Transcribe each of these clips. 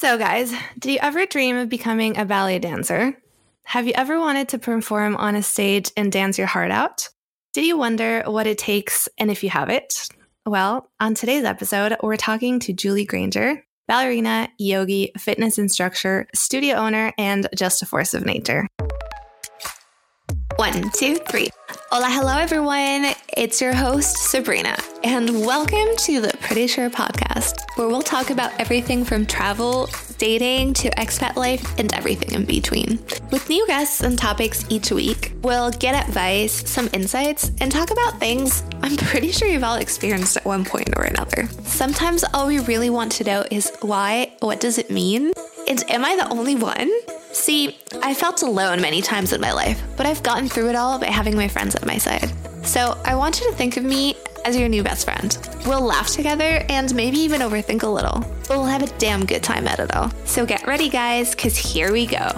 So, guys, did you ever dream of becoming a ballet dancer? Have you ever wanted to perform on a stage and dance your heart out? Do you wonder what it takes and if you have it? Well, on today's episode, we're talking to Julie Granger, ballerina, yogi, fitness instructor, studio owner, and just a force of nature. One, two, three. Hola, hello, everyone. It's your host, Sabrina, and welcome to the Pretty Sure podcast, where we'll talk about everything from travel, dating, to expat life, and everything in between. With new guests and topics each week, we'll get advice, some insights, and talk about things I'm pretty sure you've all experienced at one point or another. Sometimes all we really want to know is why, what does it mean? And am I the only one? See, I felt alone many times in my life, but I've gotten through it all by having my friends at my side. So I want you to think of me as your new best friend. We'll laugh together and maybe even overthink a little, but we'll have a damn good time at it all. So get ready, guys, because here we go.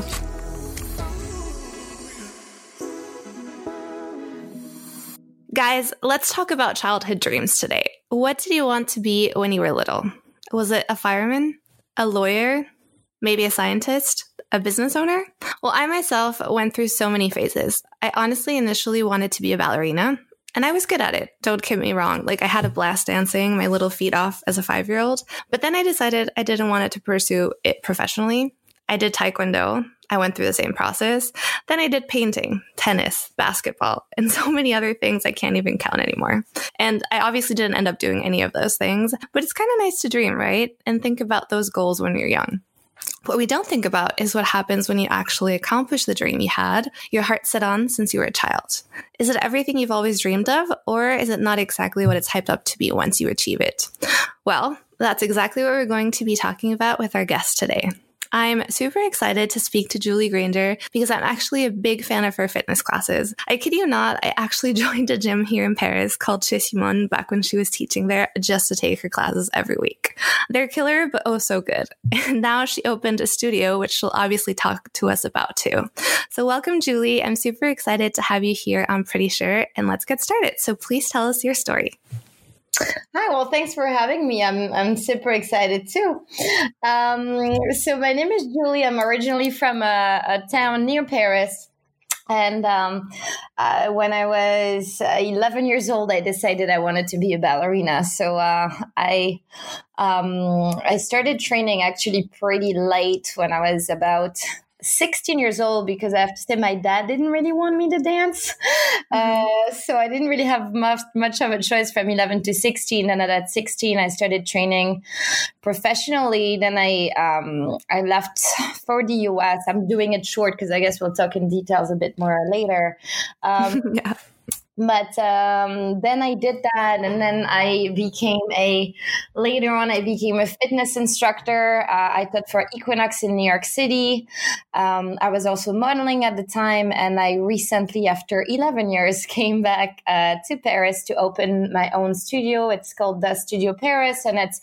Guys, let's talk about childhood dreams today. What did you want to be when you were little? Was it a fireman? A lawyer? Maybe a scientist? a business owner? Well, I myself went through so many phases. I honestly initially wanted to be a ballerina, and I was good at it. Don't get me wrong. Like, I had a blast dancing my little feet off as a five year old, but then I decided I didn't want it to pursue it professionally. I did taekwondo. I went through the same process. Then I did painting, tennis, basketball, and so many other things I can't even count anymore. And I obviously didn't end up doing any of those things, but it's kind of nice to dream, right? And think about those goals when you're young. What we don't think about is what happens when you actually accomplish the dream you had, your heart set on since you were a child. Is it everything you've always dreamed of, or is it not exactly what it's hyped up to be once you achieve it? Well, that's exactly what we're going to be talking about with our guest today. I'm super excited to speak to Julie Granger because I'm actually a big fan of her fitness classes. I kid you not, I actually joined a gym here in Paris called Chez back when she was teaching there just to take her classes every week. They're killer, but oh so good. And now she opened a studio, which she'll obviously talk to us about too. So welcome, Julie. I'm super excited to have you here. I'm pretty sure. And let's get started. So please tell us your story. Hi, well, thanks for having me. I'm I'm super excited too. Um, so my name is Julie. I'm originally from a, a town near Paris. And um, uh, when I was uh, 11 years old, I decided I wanted to be a ballerina. So uh, I um, I started training actually pretty late when I was about 16 years old because I have to say my dad didn't really want me to dance. Mm-hmm. Uh, so I didn't really have much, much of a choice from 11 to 16. And at 16, I started training professionally. Then I, um, I left for the US. I'm doing it short because I guess we'll talk in details a bit more later. Um, yeah but um, then I did that, and then I became a. Later on, I became a fitness instructor. Uh, I taught for Equinox in New York City. Um, I was also modeling at the time, and I recently, after 11 years, came back uh, to Paris to open my own studio. It's called the Studio Paris, and it's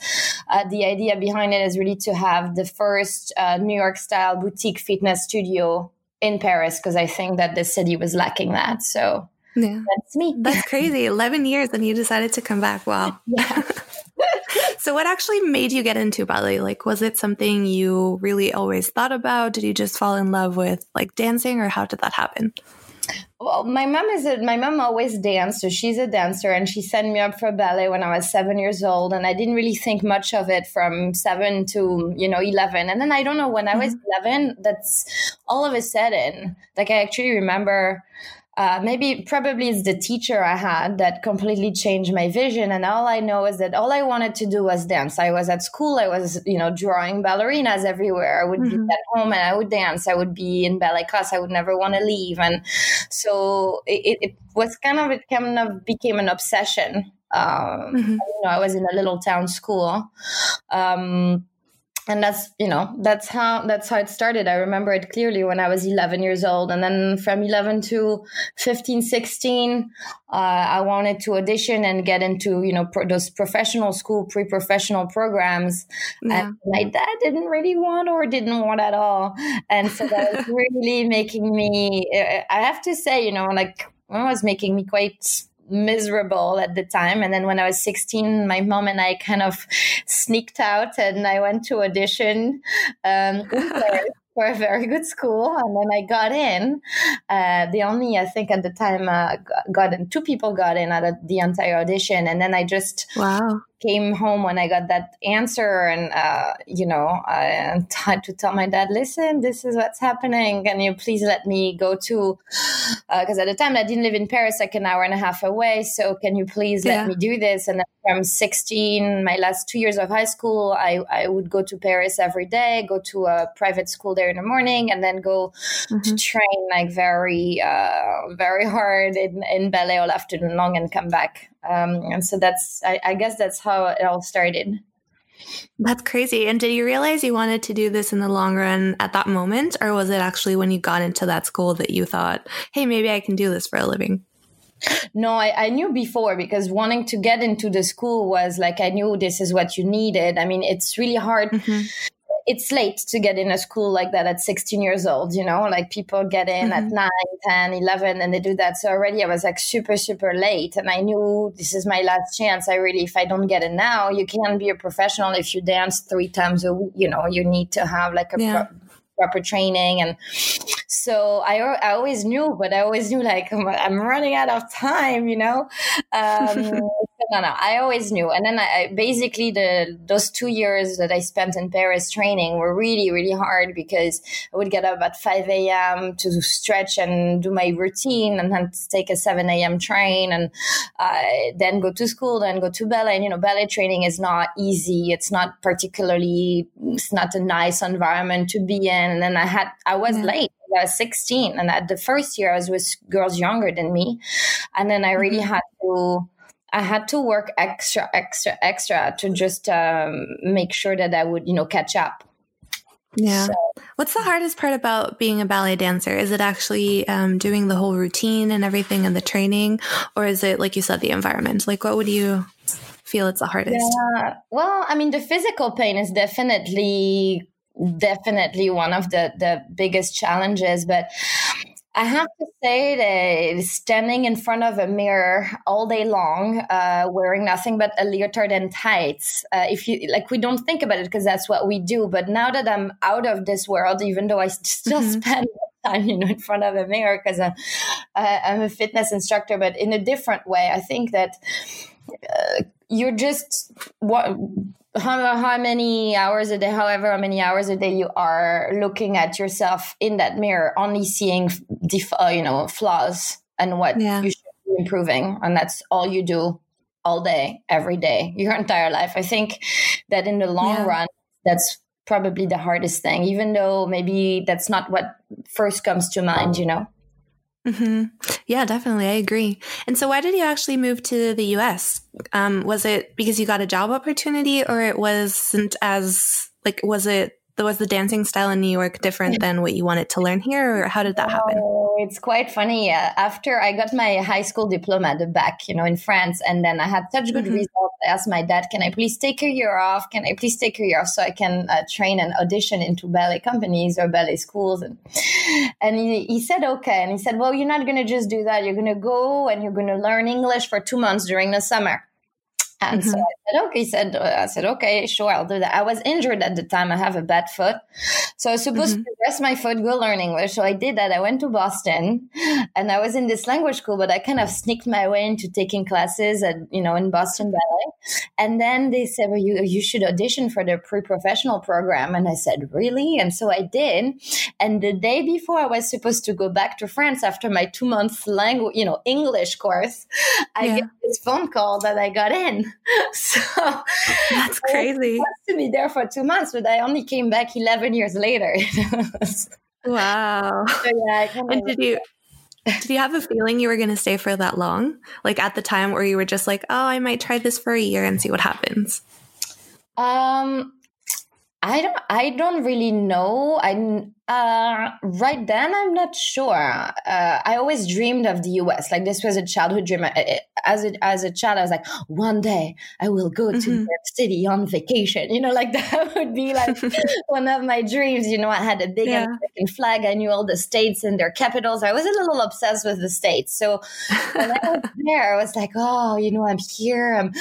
uh, the idea behind it is really to have the first uh, New York style boutique fitness studio in Paris because I think that the city was lacking that. So yeah. That's me. That's crazy. 11 years and you decided to come back. Wow. Yeah. so what actually made you get into ballet? Like was it something you really always thought about? Did you just fall in love with like dancing or how did that happen? Well, my mom is a, my mom always danced, so she's a dancer, and she sent me up for ballet when I was seven years old, and I didn't really think much of it from seven to you know eleven, and then I don't know when I was mm-hmm. eleven, that's all of a sudden, like I actually remember uh, maybe probably it's the teacher I had that completely changed my vision. And all I know is that all I wanted to do was dance. I was at school. I was, you know, drawing ballerinas everywhere. I would mm-hmm. be at home and I would dance. I would be in ballet class. I would never want to leave. And so it, it was kind of, it kind of became an obsession. Um, mm-hmm. You know, I was in a little town school. Um, and that's you know that's how that's how it started. I remember it clearly when i was 11 years old. And then from 11 to 15 16 uh, i wanted to audition and get into you know pro- those professional school pre-professional programs. Yeah. and my dad didn't really want or didn't want at all. And so that was really making me i have to say you know like it was making me quite miserable at the time. And then when I was 16, my mom and I kind of sneaked out and I went to audition um, for a very good school, and then I got in. Uh, the only I think at the time uh, got in two people got in at the entire audition, and then I just wow came home when I got that answer, and uh, you know, I had to tell my dad, "Listen, this is what's happening. Can you please let me go to?" Because uh, at the time I didn't live in Paris, like an hour and a half away. So can you please yeah. let me do this? And from 16, my last two years of high school, I, I would go to Paris every day, go to a private school there in the morning, and then go mm-hmm. to train like very, uh, very hard in, in ballet all afternoon long and come back. Um, and so that's, I, I guess that's how it all started. That's crazy. And did you realize you wanted to do this in the long run at that moment? Or was it actually when you got into that school that you thought, hey, maybe I can do this for a living? No, I, I, knew before because wanting to get into the school was like I knew this is what you needed. I mean, it's really hard. Mm-hmm. It's late to get in a school like that at 16 years old, you know, like people get in mm-hmm. at 9, 10, 11, and they do that. So already I was like super, super late. And I knew this is my last chance. I really, if I don't get it now, you can't be a professional if you dance three times a week. You know, you need to have like a yeah. pro- proper training and so I, I always knew but i always knew like i'm running out of time you know um, no no i always knew and then I, I, basically the those two years that i spent in paris training were really really hard because i would get up at 5 a.m to stretch and do my routine and then take a 7 a.m train and uh, then go to school then go to ballet and you know ballet training is not easy it's not particularly it's not a nice environment to be in and then I had I was yeah. late. I was 16, and at the first year I was with girls younger than me, and then I really mm-hmm. had to. I had to work extra, extra, extra to just um, make sure that I would, you know, catch up. Yeah. So. What's the hardest part about being a ballet dancer? Is it actually um, doing the whole routine and everything and the training, or is it like you said, the environment? Like, what would you feel it's the hardest? Yeah. Well, I mean, the physical pain is definitely definitely one of the the biggest challenges but I have to say that standing in front of a mirror all day long, uh, wearing nothing but a leotard and tights. Uh, if you like, we don't think about it because that's what we do. But now that I'm out of this world, even though I still mm-hmm. spend time, you know, in front of a mirror because I'm, uh, I'm a fitness instructor, but in a different way, I think that uh, you're just what how, how many hours a day, however many hours a day you are looking at yourself in that mirror, only seeing, def- uh, you know, flaws and what yeah. you should be improving. And that's all you do all day, every day, your entire life. I think that in the long yeah. run, that's probably the hardest thing, even though maybe that's not what first comes to mind, you know? Mm-hmm. Yeah, definitely. I agree. And so, why did you actually move to the US? Um, was it because you got a job opportunity, or it wasn't as like, was it was the dancing style in New York different than what you wanted to learn here, or how did that happen? Oh, it's quite funny. Uh, after I got my high school diploma the bac, you know, in France, and then I had such good mm-hmm. results, I asked my dad, "Can I please take a year off? Can I please take a year off so I can uh, train and audition into ballet companies or ballet schools?" And and he, he said, "Okay." And he said, "Well, you're not going to just do that. You're going to go and you're going to learn English for two months during the summer." And mm-hmm. so I said, okay, said, I said, okay, sure, I'll do that. I was injured at the time. I have a bad foot. So I was supposed mm-hmm. to rest my foot, go learn English. So I did that. I went to Boston and I was in this language school, but I kind of sneaked my way into taking classes at, you know, in Boston Ballet. And then they said, well, you, you should audition for the pre-professional program. And I said, really? And so I did. And the day before I was supposed to go back to France after my two month language, you know, English course, I yeah. get this phone call that I got in. so that's crazy. to be there for two months, but I only came back 11 years later. wow. So, yeah, and did you, did you have a feeling you were going to stay for that long? Like at the time where you were just like, oh, I might try this for a year and see what happens? Um, I don't. I don't really know. I uh, right then I'm not sure. Uh, I always dreamed of the U.S. Like this was a childhood dream. I, as a as a child, I was like, one day I will go to mm-hmm. New York City on vacation. You know, like that would be like one of my dreams. You know, I had a big yeah. American flag. I knew all the states and their capitals. I was a little obsessed with the states. So when I was there, I was like, oh, you know, I'm here. I'm,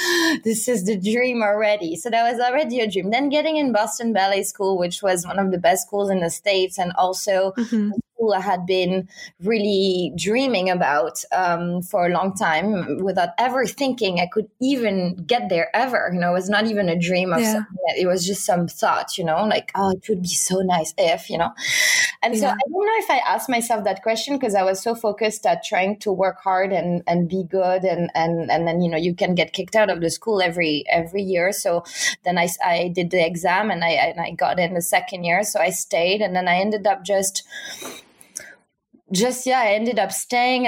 this is the dream already. So that was already a dream. Then getting in Boston Ballet School, which was one of the best schools in the states, and also mm-hmm school I had been really dreaming about um, for a long time without ever thinking I could even get there ever. You know, it was not even a dream of yeah. something. It was just some thought, you know, like, oh, it would be so nice if, you know. And yeah. so I don't know if I asked myself that question because I was so focused at trying to work hard and, and be good and, and, and then, you know, you can get kicked out of the school every, every year. So then I, I did the exam and I, and I got in the second year. So I stayed and then I ended up just just yeah, I ended up staying.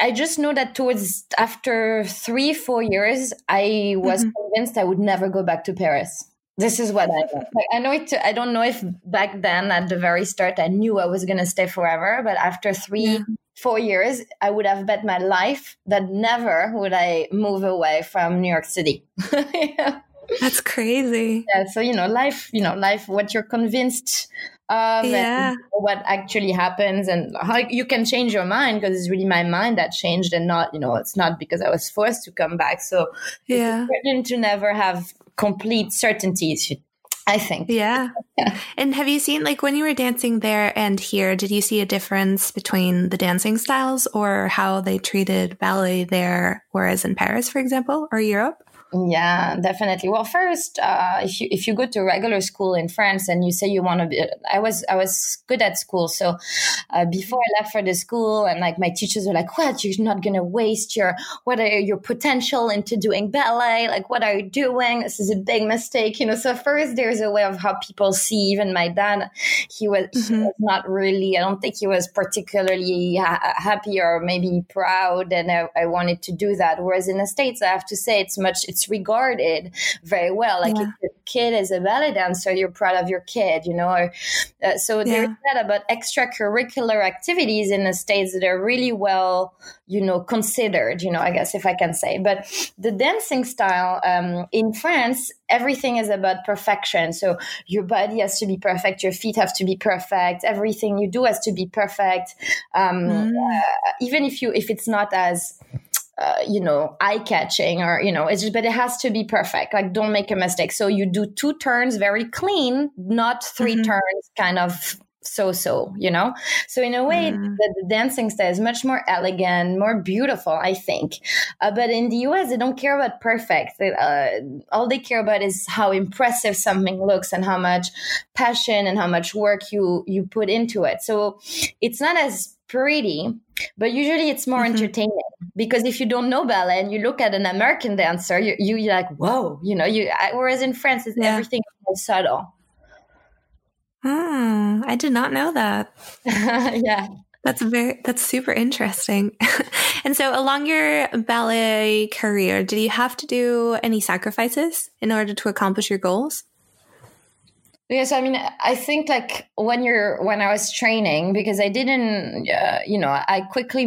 I just know that towards after three, four years, I was mm-hmm. convinced I would never go back to Paris. This is what I know. Like, I know it. I don't know if back then, at the very start, I knew I was going to stay forever. But after three, yeah. four years, I would have bet my life that never would I move away from New York City. yeah. That's crazy. Yeah. So you know, life. You know, life. What you're convinced of yeah. what actually happens and how you can change your mind because it's really my mind that changed and not you know it's not because i was forced to come back so yeah it's important to never have complete certainties i think yeah. yeah and have you seen like when you were dancing there and here did you see a difference between the dancing styles or how they treated ballet there whereas in paris for example or europe yeah, definitely. Well, first, uh, if you if you go to regular school in France and you say you want to be, I was I was good at school, so uh, before I left for the school, and like my teachers were like, "What? You're not gonna waste your what are your potential into doing ballet? Like, what are you doing? This is a big mistake, you know." So first, there's a way of how people see. Even my dad, he was, mm-hmm. he was not really. I don't think he was particularly ha- happy or maybe proud, and I, I wanted to do that. Whereas in the states, I have to say, it's much. It's it's regarded very well. Like yeah. if your kid is a ballet dancer, you're proud of your kid, you know. Or, uh, so yeah. there's that about extracurricular activities in the states that are really well, you know, considered. You know, I guess if I can say. But the dancing style um, in France, everything is about perfection. So your body has to be perfect, your feet have to be perfect, everything you do has to be perfect. Um, mm. uh, even if you if it's not as uh, you know, eye catching or, you know, it's just, but it has to be perfect. Like, don't make a mistake. So you do two turns very clean, not 3 mm-hmm. turns kind of so so, you know? So, in a way, mm. the, the, dancing style is much more elegant, more beautiful, I think. Uh, but in the US, they don't care about perfect. Uh, all they care about is how impressive something looks and how much passion and how much work you, you put into it. So, it's not as pretty, but usually it's more mm-hmm. entertaining because if you don't know ballet and you look at an American dancer, you, you are like, whoa, you know, you. I, whereas in France, it's yeah. everything more subtle. Hmm, I did not know that. yeah. That's very that's super interesting. and so along your ballet career, did you have to do any sacrifices in order to accomplish your goals? Yes, I mean, I think like when you're when I was training, because I didn't, uh, you know, I quickly,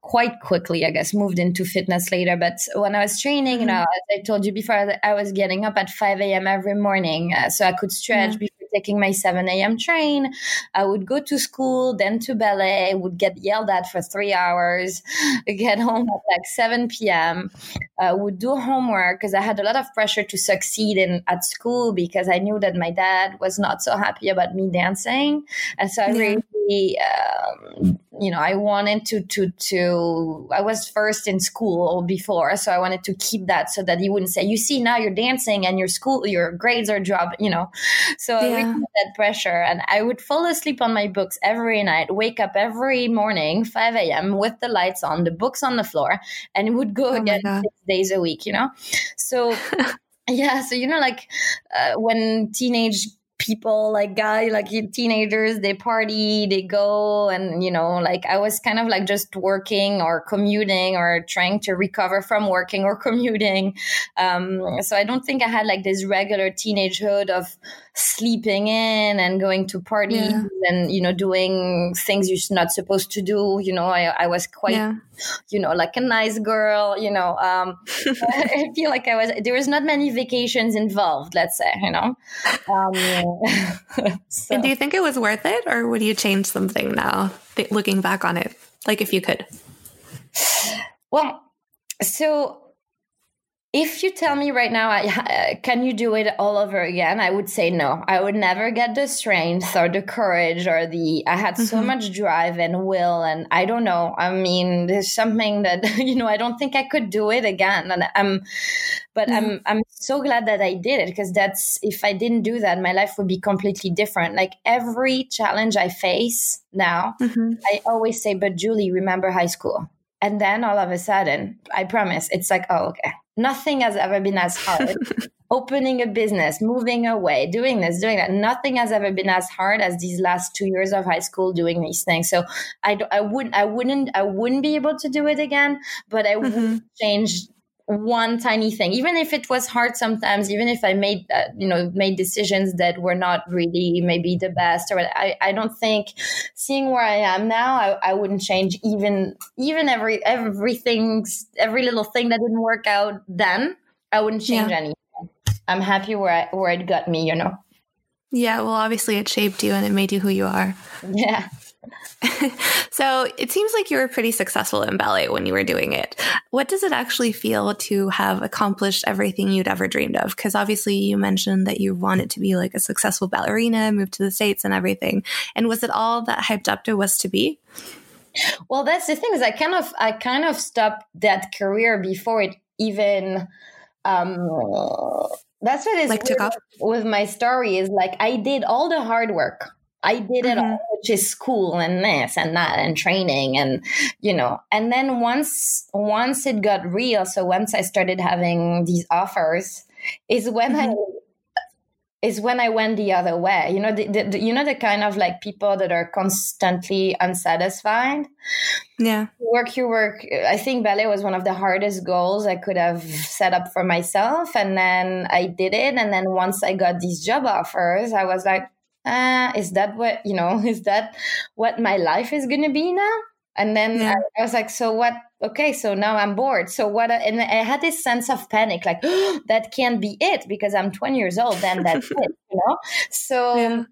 quite quickly, I guess, moved into fitness later. But when I was training, mm-hmm. you know, as I told you before, I was getting up at five a.m. every morning, uh, so I could stretch mm-hmm. Taking my seven a.m. train. I would go to school, then to ballet. Would get yelled at for three hours, get home at like seven p.m. Uh, would do homework because I had a lot of pressure to succeed in at school because I knew that my dad was not so happy about me dancing, and so I really, um, you know, I wanted to to to. I was first in school before, so I wanted to keep that so that he wouldn't say, "You see, now you're dancing and your school, your grades are dropping," you know. So yeah. I really that pressure, and I would fall asleep on my books every night, wake up every morning, five a.m. with the lights on, the books on the floor, and would go oh again six days a week, you know. So. yeah so you know like uh, when teenage people like guy like teenagers they party they go and you know like i was kind of like just working or commuting or trying to recover from working or commuting. Um, so i don't think i had like this regular teenagehood of sleeping in and going to parties yeah. and you know doing things you're not supposed to do you know i, I was quite yeah. you know like a nice girl you know um, i feel like i was there was not many vacations involved let's say you know um, so. and do you think it was worth it or would you change something now looking back on it like if you could well so if you tell me right now, I, can you do it all over again? I would say no. I would never get the strength or the courage or the. I had mm-hmm. so much drive and will, and I don't know. I mean, there's something that you know. I don't think I could do it again, and I'm. But mm-hmm. I'm I'm so glad that I did it because that's if I didn't do that, my life would be completely different. Like every challenge I face now, mm-hmm. I always say, "But Julie, remember high school." And then all of a sudden, I promise, it's like, oh, okay, Nothing has ever been as hard. Opening a business, moving away, doing this, doing that. Nothing has ever been as hard as these last two years of high school doing these things. So I, I wouldn't, I wouldn't, I wouldn't be able to do it again. But I mm-hmm. would change one tiny thing. Even if it was hard sometimes even if i made uh, you know made decisions that were not really maybe the best or i, I don't think seeing where i am now I, I wouldn't change even even every everything every little thing that didn't work out then i wouldn't change yeah. anything i'm happy where I, where it got me you know? Yeah well obviously it shaped you and it made you who you are. Yeah so it seems like you were pretty successful in ballet when you were doing it. What does it actually feel to have accomplished everything you'd ever dreamed of? Because obviously you mentioned that you wanted to be like a successful ballerina, move to the States and everything. And was it all that hyped up to was to be? Well, that's the thing is I kind of I kind of stopped that career before it even um that's what is like took off with my story is like I did all the hard work I did it mm-hmm. all, which is school and this and that and training and you know. And then once once it got real, so once I started having these offers, is when mm-hmm. I is when I went the other way. You know, the, the, the, you know the kind of like people that are constantly unsatisfied. Yeah, work your work. I think ballet was one of the hardest goals I could have set up for myself, and then I did it. And then once I got these job offers, I was like, uh, is that what you know is that what my life is going to be now and then yeah. I, I, was like so what okay so now i'm bored. So what uh, and i had this sense of panic like oh, that can't be it because i'm 20 years old then that's it you know? So yeah.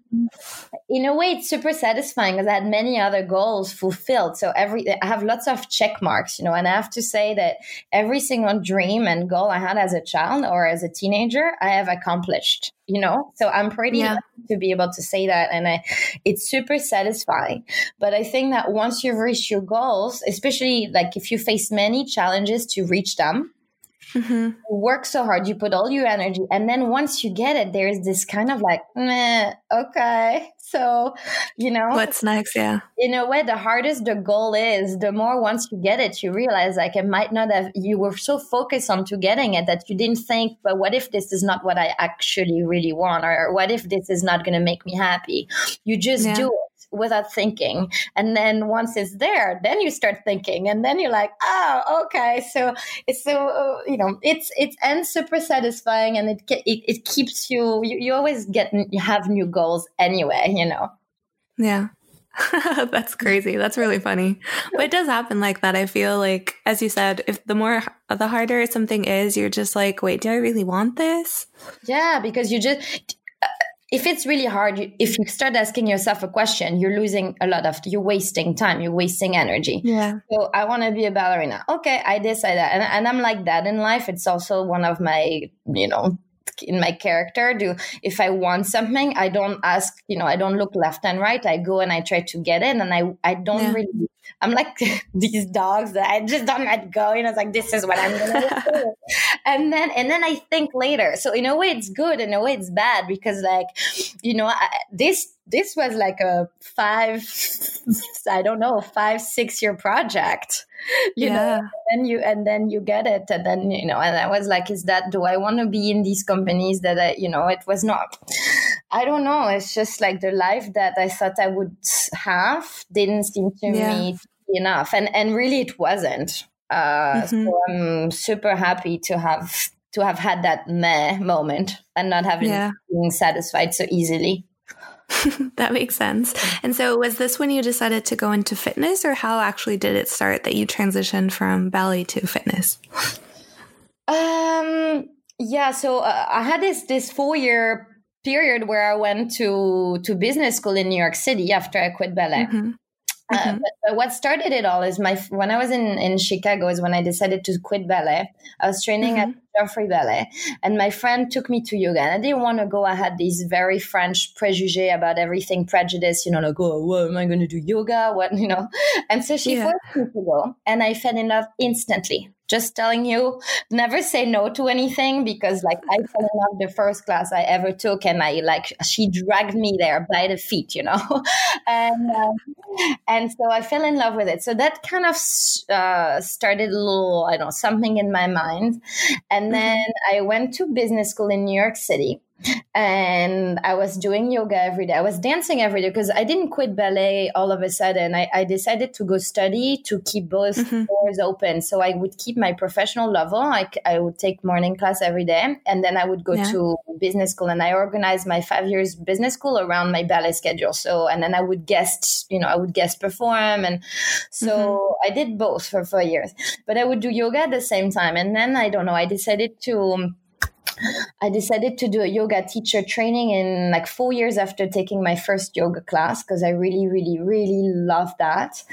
in a way it's super satisfying because i had many other goals fulfilled. So every i have lots of check marks you know and i have to say that every single dream and goal i had as a child or as a teenager i have accomplished you know? So i'm pretty yeah. to be able to say that and I, it's super satisfying. But i think that once you've reached your goals especially like if you face many challenges to reach them mm-hmm. work so hard you put all your energy and then once you get it there's this kind of like okay so, you know, what's next? Yeah. In a way, the hardest the goal is, the more once you get it, you realize like it might not have, you were so focused on to getting it that you didn't think, but what if this is not what I actually really want? Or what if this is not going to make me happy? You just yeah. do it without thinking. And then once it's there, then you start thinking, and then you're like, oh, okay. So it's so uh, you know, it's it's and super satisfying, and it it, it keeps you, you. You always get you have new goals anyway, you know. Yeah. That's crazy. That's really funny. But it does happen like that. I feel like, as you said, if the more, the harder something is, you're just like, wait, do I really want this? Yeah, because you just, if it's really hard, if you start asking yourself a question, you're losing a lot of, you're wasting time, you're wasting energy. Yeah. So I want to be a ballerina. Okay, I decide that. And, and I'm like that in life. It's also one of my, you know, in my character. Do if i want something i don't ask you know i don't look left and right. I go and i try to get it and i i don't yeah. really i'm like these dogs that i just don't let go you know it's like this is what i'm gonna do. And then and then i think later. So in a way it's good. In a way it's bad because like you know I, this this was like a five i don't know five six year project you yeah. know and then you and then you get it and then you know and i was like is that do i want to be in these companies that i you know it was not i don't know it's just like the life that i thought i would have didn't seem to yeah. me enough and and really it wasn't uh, mm-hmm. so i'm super happy to have to have had that meh moment and not having Yeah. being satisfied so easily. that makes sense. And so, was this when you decided to go into fitness, or how actually did it start that you transitioned from ballet to fitness? Um. Yeah. So uh, I had this this four year period where I went to to business school in New York City after I quit ballet. Uh, Mhm. but, but what started it all is my when I was in in Chicago is when I decided to quit ballet. I was training at Joffrey Ballet, and my friend took me to yoga. And I didn't want to go. I had these very French prejudice about everything, prejudice. You know, like oh, what am I going to do yoga? What you know? And so she Yeah. forced me to go, and I fell in love instantly. Just telling you, never say no to anything because like I fell in love the first class I ever took, and I like she dragged me there by the feet, you know, and um, and so I fell in love with it. So that kind of uh, started a little, I don't know, something in my mind, and then I went to business school in New York City. And I was doing yoga every day. I was dancing every day because I didn't quit ballet all of a sudden. I, I decided to go study to keep both Mhm. doors open. So I would keep my professional level. i would take morning class every day. And then I would go Yeah. to business school and I organized my five years business school around my ballet schedule. So, and then I would guest, you know, I would guest perform. And so I did both for four years, but I would do yoga at the same time. And then I don't know, I decided to, I decided to do a yoga teacher training in like four years after taking my first yoga class because I really, really, really loved that.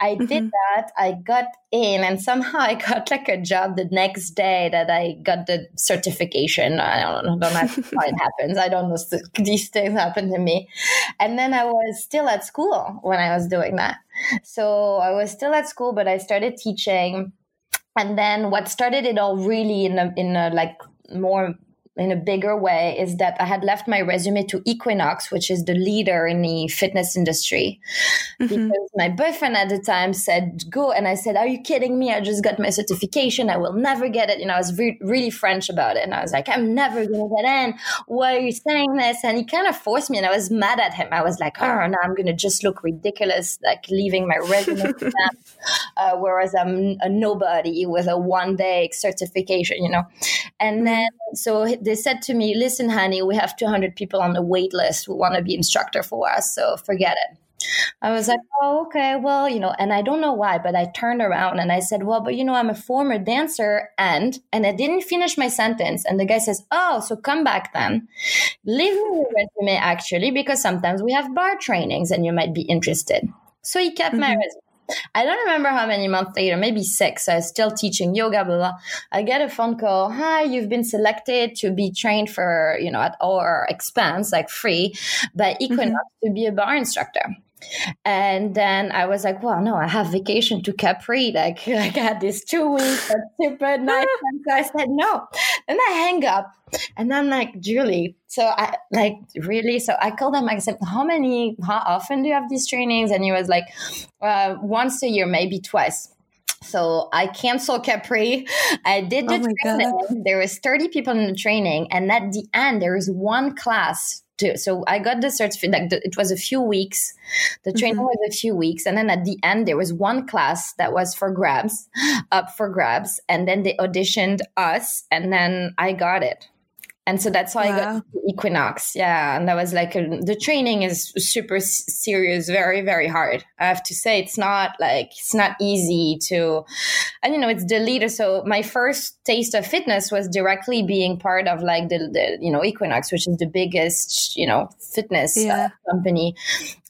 I did Mhm. that. I got in and somehow I got like a job the next day that I got the certification. I don't know, don't know how it happens. I don't know. These things happen to me. And then I was still at school when I was doing that. So I was still at school, but I started teaching. And then what started it all really in a, in a like more in a bigger way is that I had left my resume to Equinox, which is the leader in the fitness industry. Mhm. Because my boyfriend at the time said, go. And I said, are you kidding me? I just got my certification. I will never get it. You know, I was re- really French about it. And I was like, I'm never going to get in. Why are you saying this? And he kind of forced me and I was mad at him. I was like, oh, now I'm going to just look ridiculous, like leaving my resume to them. Uh, whereas I'm a nobody with a one day certification, you know. And then, so they said to me, listen, honey, we have 200 people on the wait list who want to be instructor for us. So forget it. I was like, oh, okay, well, you know, and I don't know why, but I turned around and I said, well, but you know, I'm a former dancer and, and I didn't finish my sentence. And the guy says, oh, so come back then. Leave me your resume actually, because sometimes we have barre trainings and you might be interested. So he kept my Mhm. resume. I don't remember how many months later, maybe six. I was still teaching yoga, blah, blah. I get a phone call. Hi, you've been selected to be trained for, you know, at our expense, like free by Equinox mm-hmm. to be a barre instructor. And then I was like, well, no, I have vacation to Capri. Like, I had this two weeks, that's super nice. And so I said, no. And I hang up and I'm like, Julie, so I like really, so I called him, I said, how many, how often do you have these trainings? And he was like, uh, once a year, maybe twice. So I canceled Capri. I did the Oh my God. training. There was 30 people in the training. And at the end, there was one class to, so I got the certificate, like the, it was a few weeks. The training Mhm. was a few weeks. And then at the end, there was one class that was for grabs, up for grabs. And then they auditioned us and then I got it. And so that's how I got Equinox. Yeah. And that was like, a, the training is super serious, very, very hard. I have to say, it's not like, it's not easy to, and you know, it's the leader. So my first taste of fitness was directly being part of like the, the you know, Equinox, which is the biggest, you know, fitness uh, company.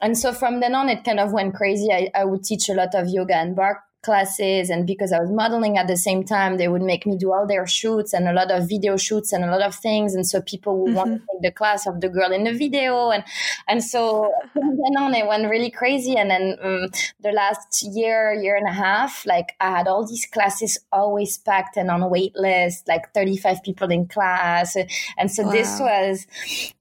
And so from then on, it kind of went crazy. I, I would teach a lot of yoga and barre classes and because I was modeling at the same time they would make me do all their shoots and a lot of video shoots and a lot of things. And so people would want to take the class of the girl in the video. And and so from then on it went really crazy. And then um, the last year year and a half like I had all these classes always packed and on a wait list like 35 people in class. And so this was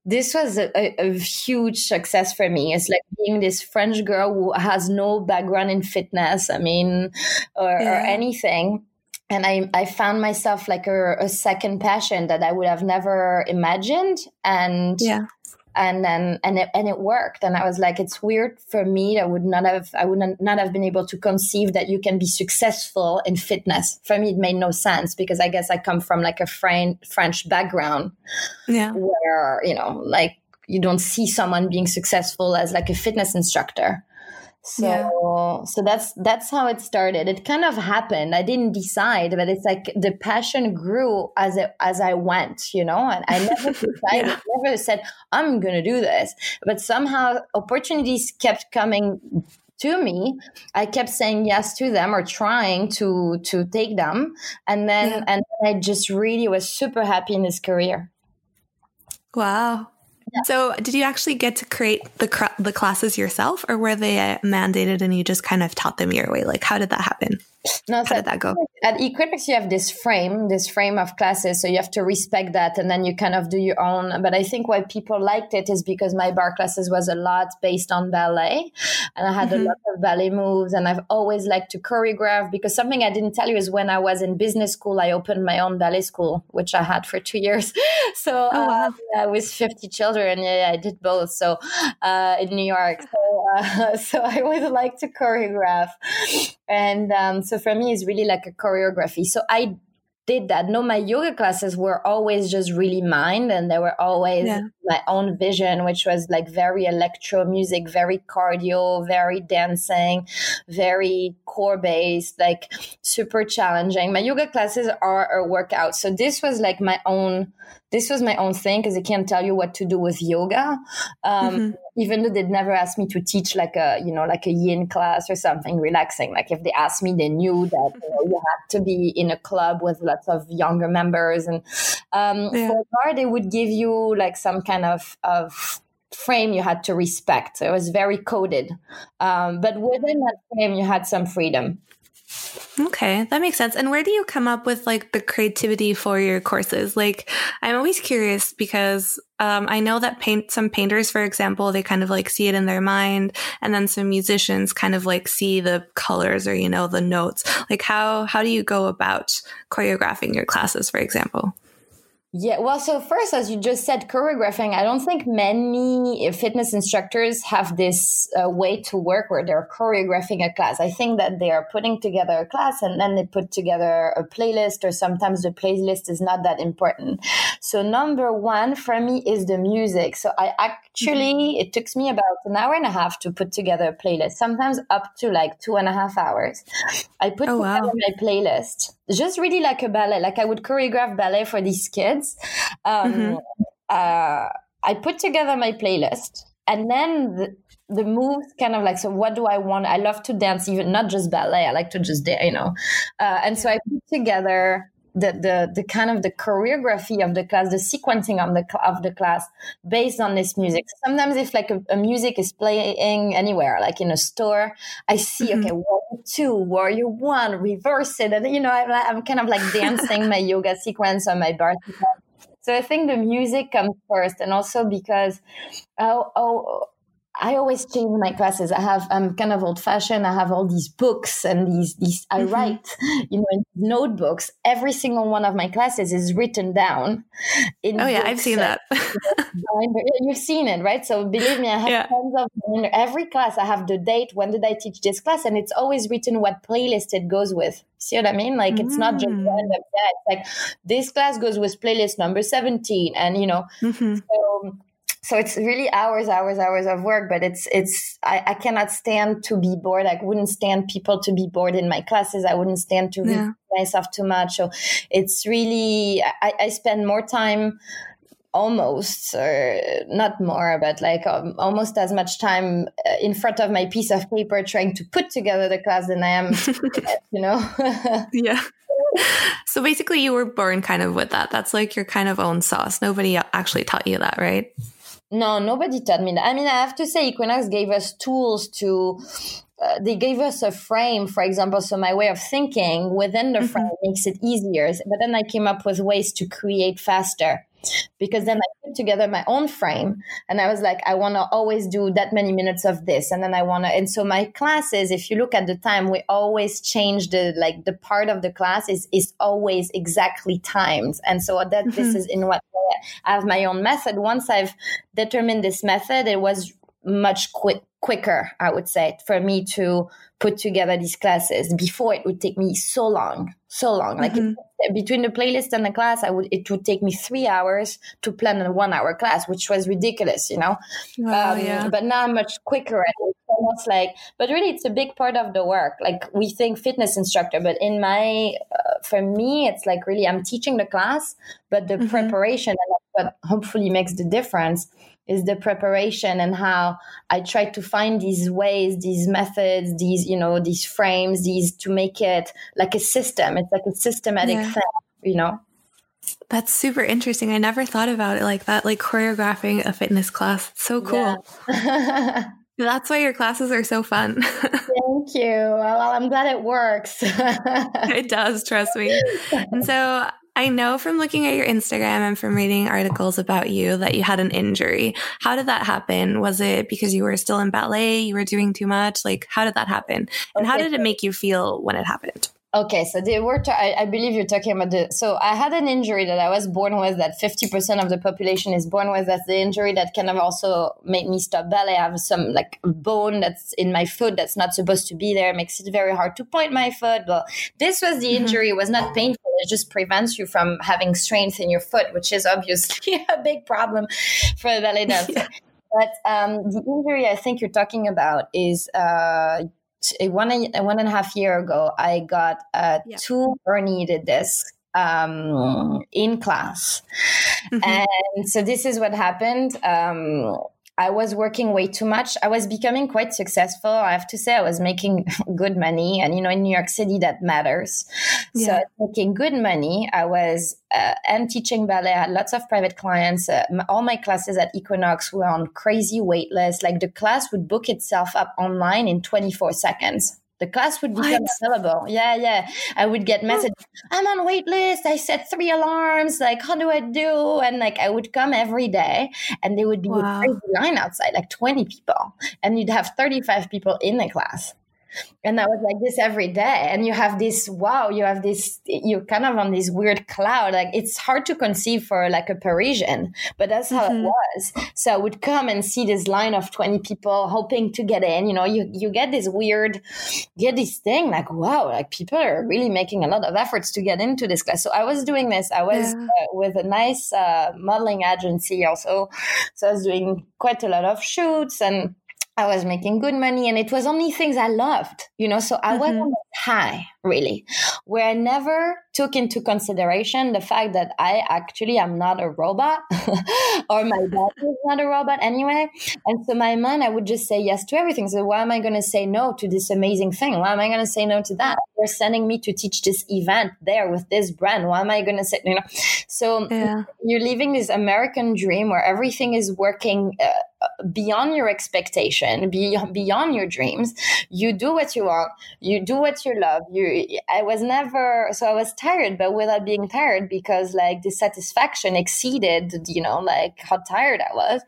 this was a, a, a huge success for me. It's like being this French girl who has no background in fitness, I mean, or, or Yeah. anything. And I, I found myself like a, a second passion that I would have never imagined. And Yeah. and then and it, and it worked and i was like it's weird for me i would not have i would not have been able to conceive that you can be successful in fitness for me it made no sense because i guess i come from like a French french background yeah where you know like you don't see someone being successful as like a fitness instructor so yeah. so that's that's how it started. It kind of happened. I didn't decide, but it's like the passion grew as it, as I went, you know. And I never decided, yeah. never said I'm going to do this. But somehow opportunities kept coming to me i kept saying yes to them or trying to to take them and then yeah. and i just really was super happy in this career wow so, did you actually get to create the cr- the classes yourself, or were they uh, mandated and you just kind of taught them your way? Like, how did that happen? No, how so did that go? At Equinox, you have this frame, this frame of classes, so you have to respect that, and then you kind of do your own. But I think why people liked it is because my barre classes was a lot based on ballet, and I had mm-hmm. a lot of ballet moves, and I've always liked to choreograph. Because something I didn't tell you is when I was in business school, I opened my own ballet school, which I had for two years. So oh, wow. uh, with fifty children, yeah, I did both. So uh, in New York, so, uh, so I always like to choreograph, and um, so for me, it's really like a choreography. So I did that. No, my yoga classes were always just really mine, and they were always yeah. my own vision, which was like very electro music, very cardio, very dancing, very core based, like super challenging. My yoga classes are a workout. So this was like my own this was my own thing because I can't tell you what to do with yoga. Um, mm-hmm. Even though they'd never asked me to teach like a, you know, like a yin class or something relaxing. Like if they asked me, they knew that you, know, you had to be in a club with lots of younger members. And um, yeah. for barre, they would give you like some kind of, of frame you had to respect. It was very coded. Um, but within that frame, you had some freedom. Okay, that makes sense. And where do you come up with like the creativity for your courses? Like, I'm always curious because um, I know that paint some painters, for example, they kind of like see it in their mind, and then some musicians kind of like see the colors or you know the notes. Like, how how do you go about choreographing your classes, for example? Yeah, well, so first, as you just said, choreographing, I don't think many fitness instructors have this uh, way to work where they're choreographing a class. I think that they are putting together a class and then they put together a playlist, or sometimes the playlist is not that important. So, number one for me is the music. So, I actually, mm-hmm. it took me about an hour and a half to put together a playlist, sometimes up to like two and a half hours. I put oh, together wow. my playlist just really like a ballet. Like I would choreograph ballet for these kids. Um, mm-hmm. uh, I put together my playlist, and then the, the moves kind of like so what do i want i love to dance even not just ballet i like to just you know uh, and so i put together the, the the kind of the choreography of the class, the sequencing of the of the class based on this music. Sometimes if like a, a music is playing anywhere, like in a store, I see mm-hmm. okay, warrior two, warrior one, reverse it, and you know I'm, I'm kind of like dancing my yoga sequence or my sequence. So I think the music comes first, and also because oh, oh I always change my classes. I have I'm kind of old fashioned. I have all these books and these these I mm-hmm. write, you know, in notebooks. Every single one of my classes is written down. oh yeah, I've seen that. You've seen it, right? So believe me, I have yeah. tons of every class. I have the date. When did I teach this class? And it's always written what playlist it goes with. See what I mean? Like it's mm. not just mm. random. Yeah, it's like this class goes with playlist number seventeen, and you know. Mm-hmm. So, so it's really hours hours hours of work but it's it's I, I, cannot stand to be bored. I wouldn't stand people to be bored in my classes. I wouldn't stand to yeah. myself too much. So it's really i, I spend more time almost or not more but like um, almost as much time uh, in front of my piece of paper trying to put together the class than i am you know? Yeah. So basically you were born kind of with that. That's like your kind of own sauce. Nobody actually taught you that right no, nobody taught me that. I mean, I have to say, Equinox gave us tools to. Uh, they gave us a frame, for example. So my way of thinking within the mm-hmm. frame makes it easier. But then I came up with ways to create faster. Because then I put together my own frame and I was like, I want to always do that many minutes of this. And then I want to, and so my classes, if you look at the time, we always change the, like the part of the class is, is always exactly timed. And so that mm-hmm. this is in what I have my own method. Once I've determined this method, it was much quick, quicker, I would say, for me to put together these classes. Before it would take me so long, so long. Like mm-hmm. it, between the playlist and the class, I would it would take me three hours to plan a one hour class, which was ridiculous, you know. Oh, um, yeah. But now I'm much quicker at it. Almost like, but really, it's a big part of the work. Like we think fitness instructor, but in my, uh, for me, it's like really I'm teaching the class, but the mm-hmm. preparation and what hopefully makes the difference is the preparation and how I try to find these ways, these methods, these, you know, these frames, these to make it like a system. It's like a systematic yeah. thing, you know? That's super interesting. I never thought about it like that, like choreographing a fitness class. It's so cool. Yeah. That's why your classes are so fun. Thank you. Well, I'm glad it works. it does, trust me. And so I know from looking at your Instagram and from reading articles about you that you had an injury. How did that happen? Was it because you were still in ballet? You were doing too much? Like, how did that happen? And okay. how did it make you feel when it happened? Okay, so they were. T- I, I believe you're talking about the. So I had an injury that I was born with. That fifty percent of the population is born with. That's the injury that kind of also made me stop ballet. I have some like bone that's in my foot that's not supposed to be there. Makes it very hard to point my foot. Well, this was the mm-hmm. injury. It was not painful. It just prevents you from having strength in your foot, which is obviously a big problem for a ballet dancer. yeah. But um, the injury I think you're talking about is uh, one one and a half year ago, I got uh, yeah. two herniated discs um, in class, mm-hmm. and so this is what happened. Um, I was working way too much. I was becoming quite successful. I have to say, I was making good money. And, you know, in New York City, that matters. Yeah. So, making good money. I was, uh, and teaching ballet. I had lots of private clients. Uh, all my classes at Equinox were on crazy wait lists. Like the class would book itself up online in 24 seconds. The class would become available. Yeah, yeah. I would get messages. I'm on wait list. I set three alarms. Like, how do I do? And like, I would come every day, and there would be wow. a crazy line outside, like 20 people, and you'd have 35 people in the class and I was like this every day. And you have this wow, you have this, you're kind of on this weird cloud. Like it's hard to conceive for like a Parisian, but that's how mm-hmm. it was. So I would come and see this line of 20 people hoping to get in. You know, you, you get this weird, get this thing like, wow, like people are really making a lot of efforts to get into this class. So I was doing this. I was yeah. uh, with a nice uh, modeling agency also. So I was doing quite a lot of shoots and I was making good money and it was only things I loved, you know, so I mm-hmm. wasn't high really, where I never took into consideration the fact that I actually am not a robot or my body is not a robot anyway. And so my mind, I would just say yes to everything. So why am I going to say no to this amazing thing? Why am I going to say no to that? They're sending me to teach this event there with this brand. Why am I going to say, you know? So yeah. you're living this American dream where everything is working uh, beyond your expectation, beyond, beyond your dreams. You do what you want. You do what you love. You, I was never, so I was tired, but without being tired because like the satisfaction exceeded, you know, like how tired I was.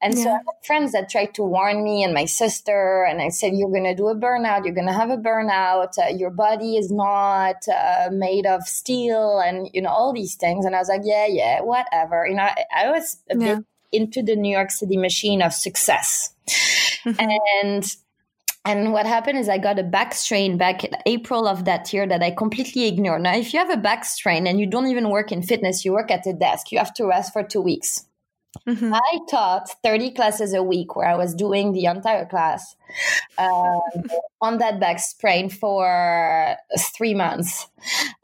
And yeah. so I had friends that tried to warn me and my sister, and I said, you're going to do a burnout. You're going to have a burnout. Uh, your body is not uh, made of steel and, you know, all these things. And I was like, yeah, yeah, whatever. You know, I, I was a yeah. bit into the New York City machine of success. Mm-hmm. And and what happened is I got a back strain back in April of that year that I completely ignored. Now, if you have a back strain and you don't even work in fitness, you work at a desk, you have to rest for two weeks. Mm-hmm. I taught 30 classes a week where I was doing the entire class um, on that back sprain for three months.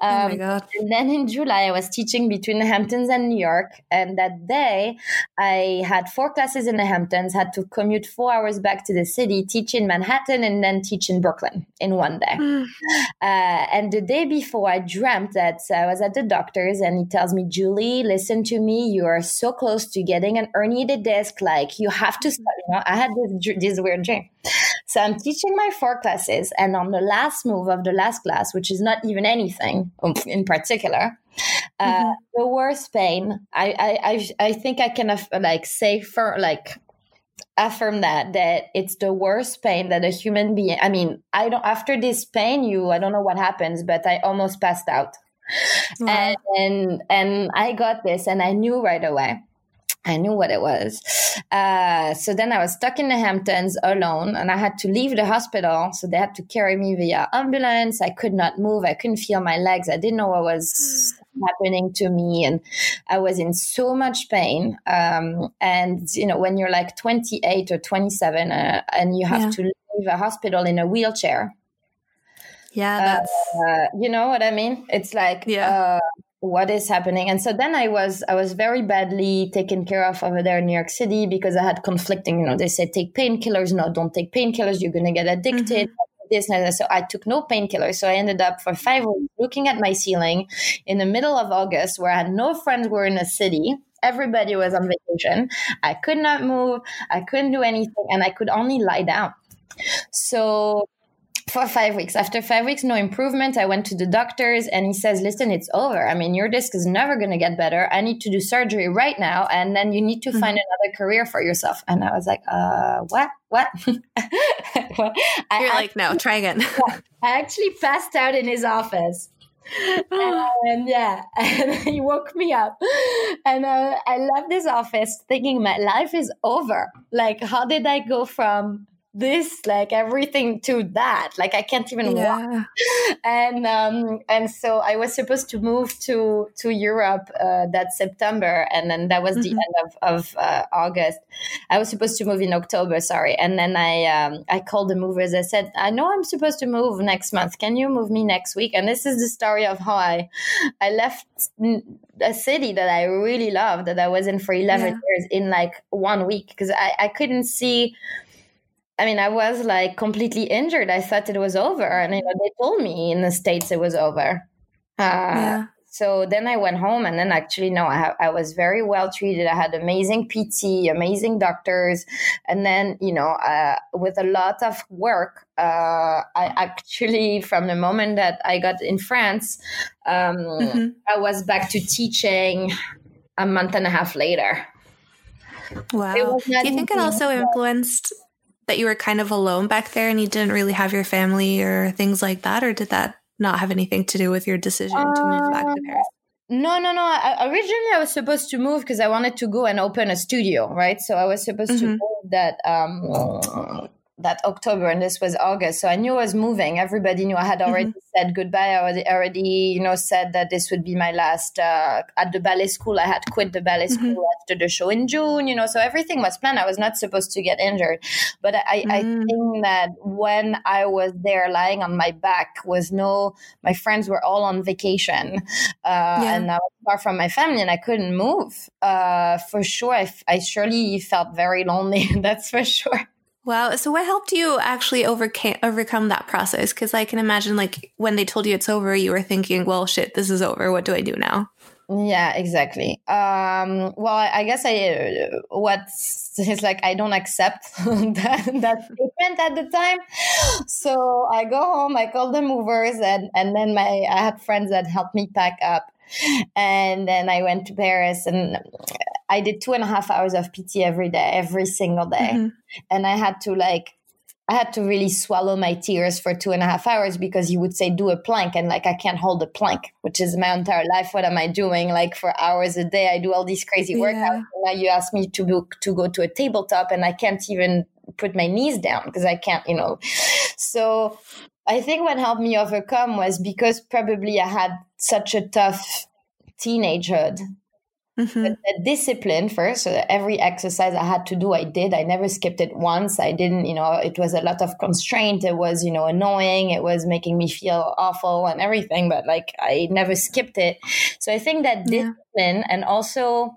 Um, oh my um, God. And then in July, I was teaching between the Hamptons and New York. And that day, I had four classes in the Hamptons, had to commute four hours back to the city, teach in Manhattan, and then teach in Brooklyn in one day. Mm. Uh, and the day before, I dreamt that I was at the doctor's, and he tells me, Julie, listen to me. You are so close to getting an herniated disc. Like, you have to start. You know, I had this, this weird dream. So I'm teaching my four classes, and on the last move of the last class, which is not even anything in particular, Uh, mm-hmm. The worst pain. I, I, I, I think I can like say for like affirm that that it's the worst pain that a human being. I mean, I don't. After this pain, you I don't know what happens, but I almost passed out. Wow. And, and and I got this, and I knew right away. I knew what it was. Uh, so then I was stuck in the Hamptons alone and I had to leave the hospital. So they had to carry me via ambulance. I could not move. I couldn't feel my legs. I didn't know what was happening to me. And I was in so much pain. Um, and, you know, when you're like 28 or 27 uh, and you have yeah. to leave a hospital in a wheelchair. Yeah. Uh, you know what I mean? It's like, yeah. What is happening. And so then i was i was very badly taken care of over there in new york city because i had conflicting you know they said take painkillers. No don't take painkillers. You're going to get addicted. Mm-hmm. this and so i took no painkillers. So i ended up for five weeks looking at my ceiling in the middle of august where i had no friends were in the city. Everybody was on vacation. I could not move. I couldn't do anything and i could only lie down. So for five weeks. After five weeks, no improvement. I went to the doctors and he says, listen, it's over. I mean, your disc is never going to get better. I need to do surgery right now. And then you need to mm-hmm. find another career for yourself. And I was like, uh, what? What? well, I, You're like, no, try again. I actually passed out in his office. and yeah, and he woke me up, and uh, I left this office thinking my life is over. Like, how did I go from this like everything to that. Like i can't even yeah. walk and um and so i was supposed to move to to europe uh, that september and then that was mm-hmm. the end of, of uh, august. I was supposed to move in october sorry. And then i um i called the movers. I said i know i'm supposed to move next month. Can you move me next week? And this is the story of how i i left a city that i really loved that i was in for 11 yeah. years in like one week. Because I, I couldn't see I mean, I was like completely injured. I thought it was over, and you know, they told me in the states it was over. Uh, yeah. So then I went home, and then actually, no, I, I was very well treated. I had amazing PT, amazing doctors, and then you know, uh, with a lot of work, uh, I actually, from the moment that I got in France, um, mm-hmm. I was back to teaching a month and a half later. Wow. Do you think it also influenced that you were kind of alone back there and you didn't really have your family or things like that? Or did that not have anything to do with your decision uh, to move back to uh, Paris? No, no, no. I, originally, I was supposed to move because I wanted to go and open a studio, right? So I was supposed mm-hmm. to move that um, that October and this was August. So I knew I was moving. Everybody knew I had already mm-hmm. said goodbye. I already, you know, said that this would be my last uh, at the ballet school. I had quit the ballet mm-hmm. school after the show in June, you know, so everything was planned. I was not supposed to get injured. But I, mm-hmm. I mm. think that when I was there lying on my back was no, my friends were all on vacation uh, yeah. and I was far from my family and I couldn't move. Uh, for sure, I, I surely felt very lonely. That's for sure. Wow. So what helped you actually overcame overcome that process? Because I can imagine like when they told you it's over, you were thinking, well, shit, this is over. What do I do now? Yeah, exactly. Um, well, I guess I what is like I don't accept that, that statement at the time. So I go home, I call the movers, and and then my I had friends that helped me pack up, and then I went to Paris, and I did two and a half hours of PT every day, every single day. Mm-hmm. And I had to like, I had to really swallow my tears for two and a half hours because he would say, do a plank. And like, I can't hold a plank, which is my entire life. What am I doing? Like for hours a day, I do all these crazy workouts. Yeah. now you ask me to book, to go to a tabletop and I can't even put my knees down because I can't, you know. So I think what helped me overcome was because probably I had such a tough teenagehood Mm-hmm. The discipline first, so every exercise I had to do, I did. I never skipped it once. I didn't, you know, it was a lot of constraint. It was, you know, annoying. It was making me feel awful and everything, but like I never skipped it. So I think that discipline yeah. and also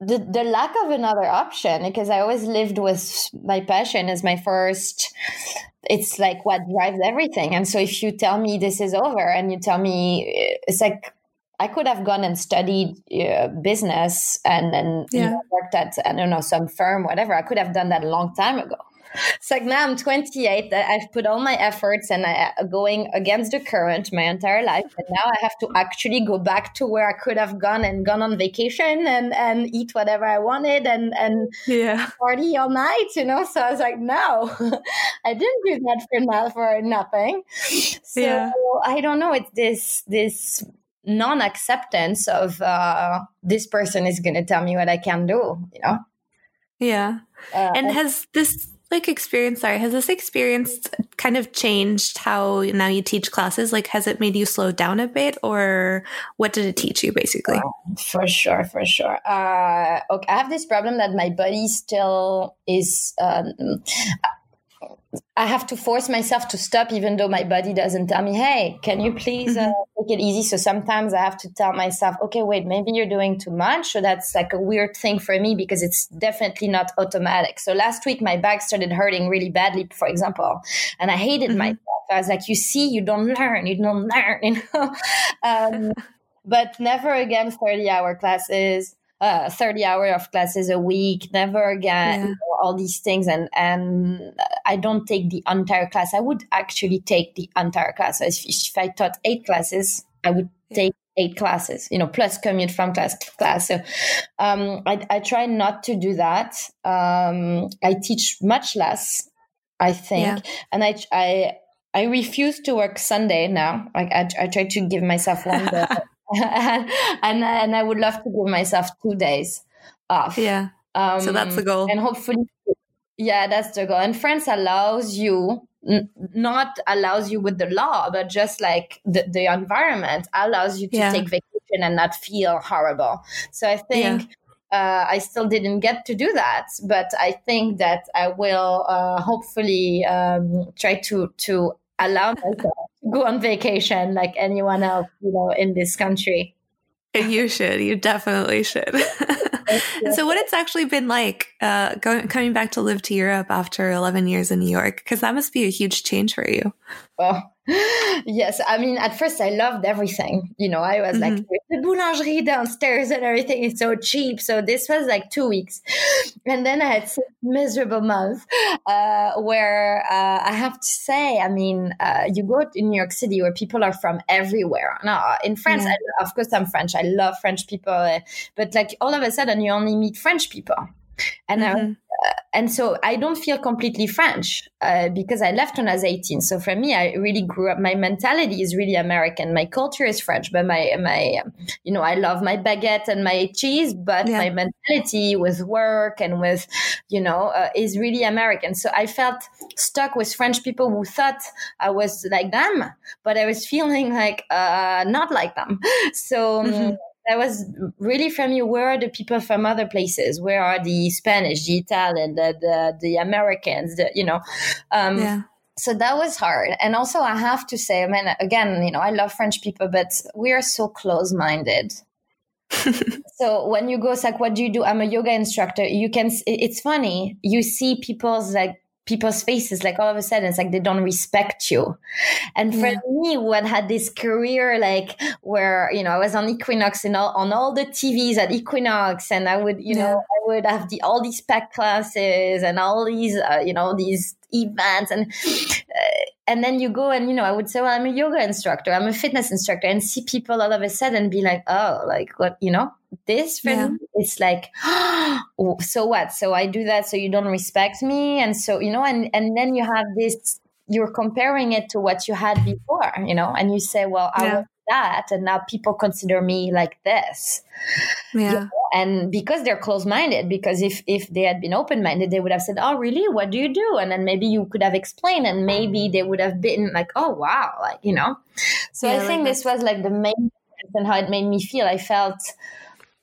the, the lack of another option, because I always lived with my passion as my first it's like what drives everything. And so if you tell me this is over and you tell me it's like I could have gone and studied uh, business and then yeah. you know, worked at I don't know some firm, whatever. I could have done that a long time ago. it's like now I'm 28. I've put all my efforts and I uh, going against the current my entire life, and now I have to actually go back to where I could have gone and gone on vacation and and eat whatever I wanted and and yeah party all night. You know, so I was like, no, I didn't do that for not for nothing. So yeah. I don't know. It's this this non acceptance of uh, this person is going to tell me what I can do. You know. Yeah. Uh, and has this like experience sorry has this experience kind of changed how now you teach classes like has it made you slow down a bit or what did it teach you basically for sure for sure uh, okay i have this problem that my body still is um, I have to force myself to stop, even though my body doesn't tell me, "Hey, can you please uh, mm-hmm. take it easy?" So sometimes I have to tell myself, "Okay, wait, maybe you're doing too much." So that's like a weird thing for me because it's definitely not automatic. So last week my back started hurting really badly, for example, and I hated mm-hmm. myself. I was like, "You see, you don't learn, you don't learn," you know. um, but never again thirty-hour classes uh, 30 hours of classes a week, never again, yeah. you know, all these things. And, and I don't take the entire class. I would actually take the entire class. If, if I taught eight classes, I would yeah. take eight classes, you know, plus commute from class to class. So um, I, I try not to do that. Um, I teach much less, I think. Yeah. And I, I, I refuse to work Sunday now. Like I, I try to give myself one day and, and I would love to give myself two days off. Yeah. Um, so that's the goal. And hopefully, yeah, that's the goal. And France allows you, n- not allows you with the law, but just like the, the environment allows you to yeah. take vacation and not feel horrible. So I think. Yeah. Uh, I still didn't get to do that, but I think that I will uh, hopefully um, try to to allow myself go on vacation like anyone else, you know, in this country. You should. You definitely should. and so, what it's actually been like uh, going coming back to live to Europe after eleven years in New York? Because that must be a huge change for you. Well, yes, I mean, at first I loved everything. You know, I was mm-hmm. like, the boulangerie downstairs and everything is so cheap. So this was like two weeks. And then I had six miserable months uh, where uh, I have to say, I mean, uh, you go to New York City where people are from everywhere. Now, in France, yeah. I, of course, I'm French. I love French people. Uh, but like all of a sudden, you only meet French people. And mm-hmm. Uh, and so I don't feel completely French uh, because I left when I was 18. So for me, I really grew up. My mentality is really American. My culture is French, but my my you know I love my baguette and my cheese, but yeah. my mentality with work and with you know uh, is really American. So I felt stuck with French people who thought I was like them, but I was feeling like uh, not like them. So. Mm-hmm. I was really from you. Where are the people from other places? Where are the Spanish, the Italian, the the, the Americans? The, you know, um, yeah. So that was hard. And also, I have to say, I mean, again, you know, I love French people, but we are so close minded. so when you go, it's like, what do you do? I'm a yoga instructor. You can. It's funny. You see people's like people's faces like all of a sudden it's like they don't respect you and for yeah. me who had had this career like where you know i was on equinox and all, on all the tvs at equinox and i would you yeah. know i would have the all these packed classes and all these uh, you know these events and uh, and then you go and you know i would say well i'm a yoga instructor i'm a fitness instructor and see people all of a sudden be like oh like what you know this for yeah. me it's like oh, so what so i do that so you don't respect me and so you know and and then you have this you're comparing it to what you had before you know and you say well i yeah that and now people consider me like this yeah you know? and because they're closed-minded because if if they had been open-minded they would have said oh really what do you do and then maybe you could have explained and maybe they would have been like oh wow like you know so yeah, i think like this was like the main and how it made me feel i felt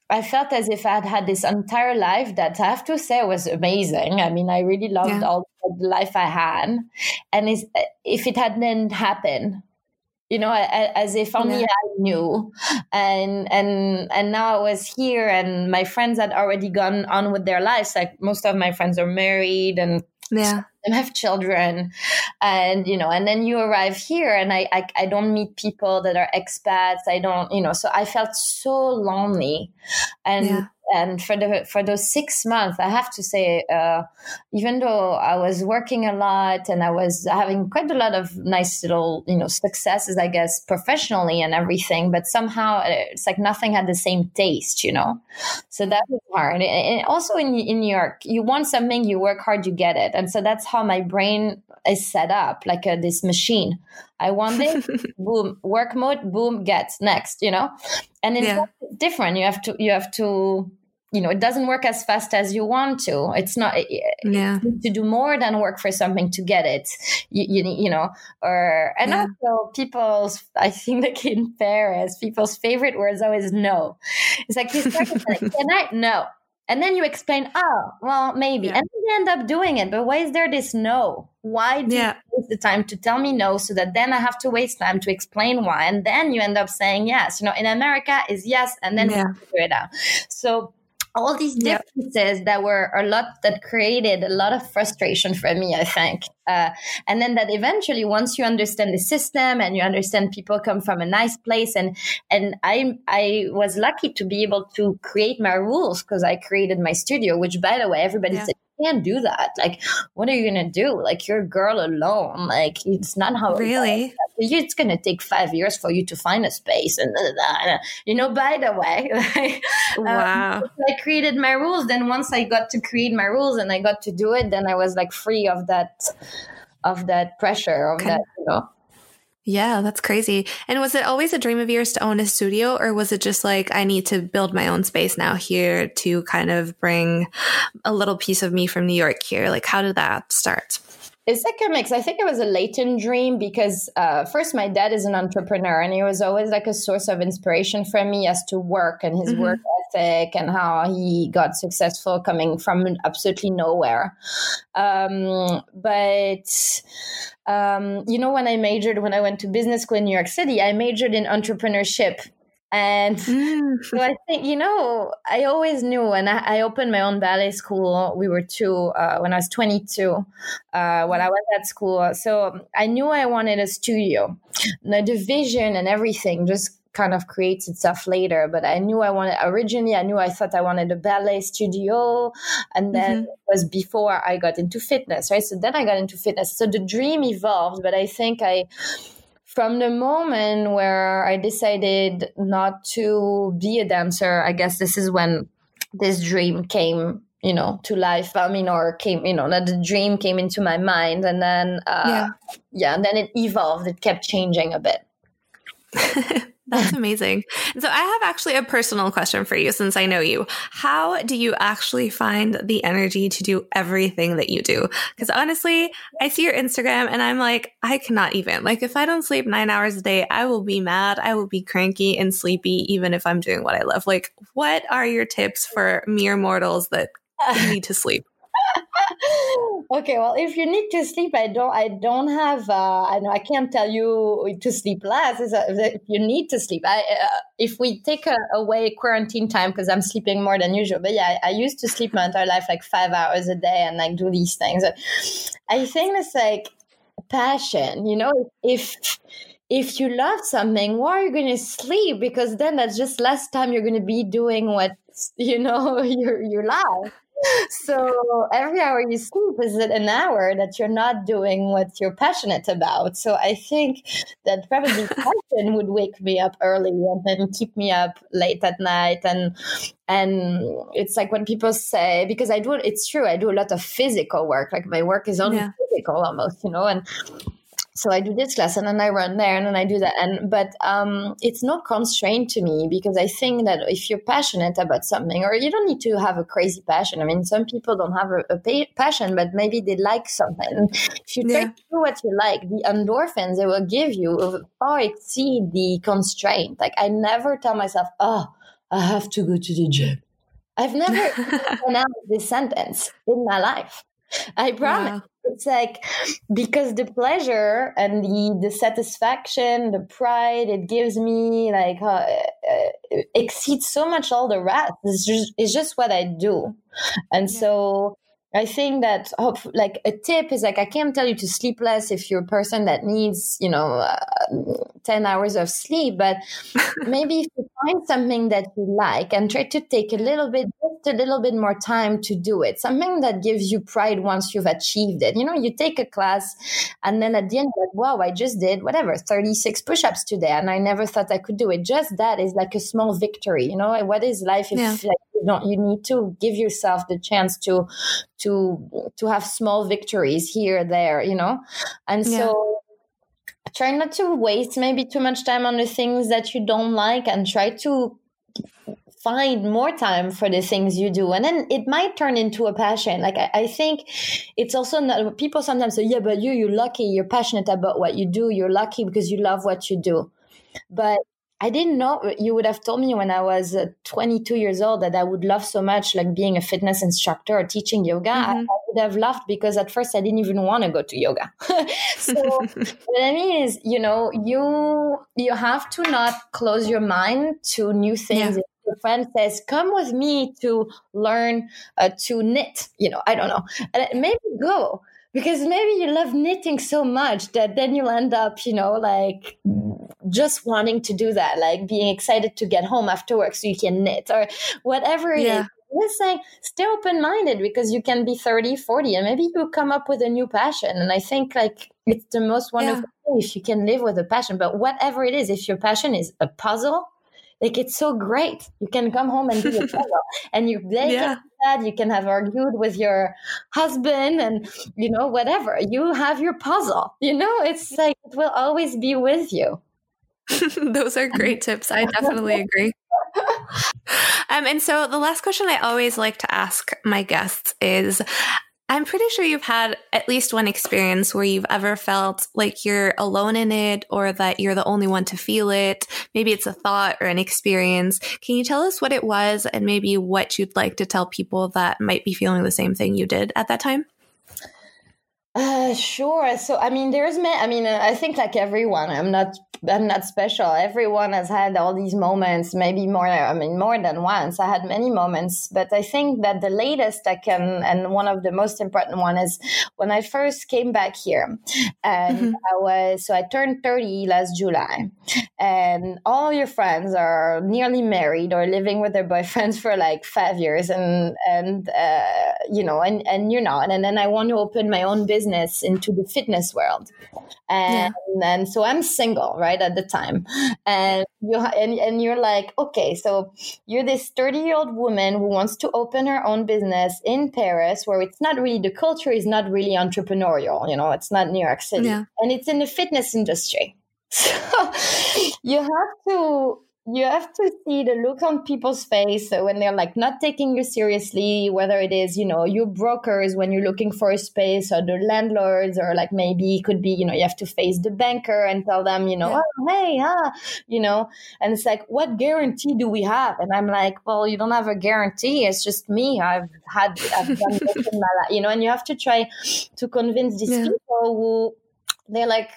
I felt as if I had had this entire life that I have to say was amazing. I mean, I really loved yeah. all the life I had. And if it hadn't happened, you know as if only yeah. i knew. And and and now i was here and my friends had already gone on with their lives. Like most of my friends are married and yeah. and have children. And you know and then you arrive here and I, I i don't meet people that are expats. I don't you know so i felt so lonely. And yeah. And for the for those six months, I have to say, uh, even though I was working a lot and I was having quite a lot of nice little you know successes, I guess professionally and everything, but somehow uh, it's like nothing had the same taste, you know. So that was hard. And also in in New York, you want something, you work hard, you get it, and so that's how my brain is set up, like uh, this machine. I want it, boom, work mode, boom, get next, you know? And it's yeah. different. You have to, you have to, you know, it doesn't work as fast as you want to. It's not, yeah. to do more than work for something to get it, you, you, you know, or, and yeah. also people's, I think like in Paris, people's favorite words always no. It's like, you start like, can I? No. And then you explain, oh, well, maybe. Yeah. And then you end up doing it. But why is there this no? Why do yeah. you waste the time to tell me no so that then I have to waste time to explain why? And then you end up saying yes. You know, in America is yes, and then yeah. figure it out. So all these differences yep. that were a lot that created a lot of frustration for me i think uh, and then that eventually once you understand the system and you understand people come from a nice place and and i i was lucky to be able to create my rules because i created my studio which by the way everybody yeah. said can't do that. Like, what are you gonna do? Like, you're a girl alone. Like, it's not how really. It it's gonna take five years for you to find a space, and you know. By the way, like, um, wow. Um, I created my rules. Then once I got to create my rules and I got to do it, then I was like free of that, of that pressure of that, you know. Yeah, that's crazy. And was it always a dream of yours to own a studio, or was it just like, I need to build my own space now here to kind of bring a little piece of me from New York here? Like, how did that start? It's like a mix. I think it was a latent dream because uh, first, my dad is an entrepreneur, and he was always like a source of inspiration for me as to work and his mm-hmm. work ethic and how he got successful coming from absolutely nowhere. Um, but um, you know, when I majored, when I went to business school in New York City, I majored in entrepreneurship and mm. so I think, you know, I always knew when I, I opened my own ballet school, we were two, uh, when I was 22, uh, when I was at school. So I knew I wanted a studio. Now, the vision and everything just kind of creates itself later. But I knew I wanted, originally, I knew I thought I wanted a ballet studio. And then mm-hmm. it was before I got into fitness, right? So then I got into fitness. So the dream evolved, but I think I, from the moment where I decided not to be a dancer, I guess this is when this dream came, you know, to life. I mean, or came, you know, that the dream came into my mind, and then, uh, yeah, yeah, and then it evolved. It kept changing a bit. That's amazing. So I have actually a personal question for you since I know you. How do you actually find the energy to do everything that you do? Because honestly, I see your Instagram and I'm like, I cannot even. Like if I don't sleep 9 hours a day, I will be mad, I will be cranky and sleepy even if I'm doing what I love. Like what are your tips for mere mortals that need to sleep? okay well if you need to sleep i don't i don't have uh, i know i can't tell you to sleep less. If you need to sleep I, uh, if we take a, away quarantine time because i'm sleeping more than usual but yeah I, I, used to sleep my entire life like five hours a day and like do these things. I think it's like passion you know? If if you love something why are you going to sleep? Because then that's just less time you're going to be doing what you know you you love so every hour you sleep is an hour that you're not doing what you're passionate about. So I think that probably passion would wake me up early and then keep me up late at night. And and it's like when people say because I do it's true I do a lot of physical work. Like my work is only yeah. physical almost, you know, and so I do this class and then I run there and then I do that. And but um, it's not constrained to me because I think that if you're passionate about something, or you don't need to have a crazy passion. I mean, some people don't have a, a passion, but maybe they like something. If you yeah. try to do what you like, the endorphins they will give you far exceed the constraint. Like I never tell myself, "Oh, I have to go to the gym." I've never pronounced this sentence in my life. I promise. It's like because the pleasure and the the satisfaction, the pride it gives me, like uh, uh, exceeds so much all the rest. It's just it's just what I do, and yeah. so I think that hope, like a tip is like I can't tell you to sleep less if you're a person that needs you know uh, ten hours of sleep, but maybe if you find something that you like and try to take a little bit just a little bit more time to do it, something that gives you pride once you've achieved it. You know, you take a class and then at the end, like, wow, I just did whatever thirty six push-ups today, and I never thought I could do it. Just that is like a small victory. You know, what is life if yeah. like you don't you need to give yourself the chance to to to have small victories here there you know? And so yeah. try not to waste maybe too much time on the things that you don't like and try to find more time for the things you do. And then it might turn into a passion. Like i, I think it's also not people sometimes say yeah but you you're lucky you're passionate about what you do you're lucky because you love what you do. But I didn't know you would have told me when I was uh, 22 years old that I would love so much like being a fitness instructor or teaching yoga. Mm-hmm. I, I, would have laughed because at first I didn't even want to go to yoga. so what I mean is, you know, you you have to not close your mind to new things. Yeah. Your friend says, "Come with me to learn uh, to knit." You know, I don't know, and maybe go because maybe you love knitting so much that then you'll end up, you know, like just wanting to do that, like being excited to get home after work so you can knit or whatever it yeah. is. Just saying, stay open minded because you can be 30, 40, and maybe you come up with a new passion. And I think like it's the most wonderful yeah. thing if you can live with a passion. But whatever it is, if your passion is a puzzle, like it's so great. You can come home and do a puzzle, and you they yeah. Can you can have argued with your husband, and you know whatever. You have your puzzle. You know, it's like it will always be with you. Those are great tips. I definitely agree. um, and so the last question I always like to ask my guests is I'm pretty sure you've had at least one experience where you've ever felt like you're alone in it or that you're the only one to feel it. Maybe it's a thought or an experience. Can you tell us what it was and maybe what you'd like to tell people that might be feeling the same thing you did at that time? Uh, sure. So, I mean, there's, me- I mean, I think like everyone, I'm not I'm not special. Everyone has had all these moments, maybe more, I mean, more than once. I had many moments, but I think that the latest I can, and one of the most important one is when I first came back here and mm-hmm. I was, so I turned 30 last July and all your friends are nearly married or living with their boyfriends for like five years and, and, uh, you know, and, and you're not. And then I want to open my own business into the fitness world. And, yeah. and so I'm single, right? At the time. And you, and, and you're like, okay, so you're this 30 year old woman who wants to open her own business in Paris where it's not really, the culture is not really entrepreneurial, you know, it's not New York City yeah. and it's in the fitness industry. So you have to you have to see the look on people's face when they're like not taking you seriously whether it is you know your brokers when you're looking for a space or the landlords or like maybe it could be you know you have to face the banker and tell them you know yeah. oh, hey ah you know and it's like what guarantee do we have and i'm like well you don't have a guarantee it's just me i've had i've done this in my life you know and you have to try to convince these yeah. people who they're like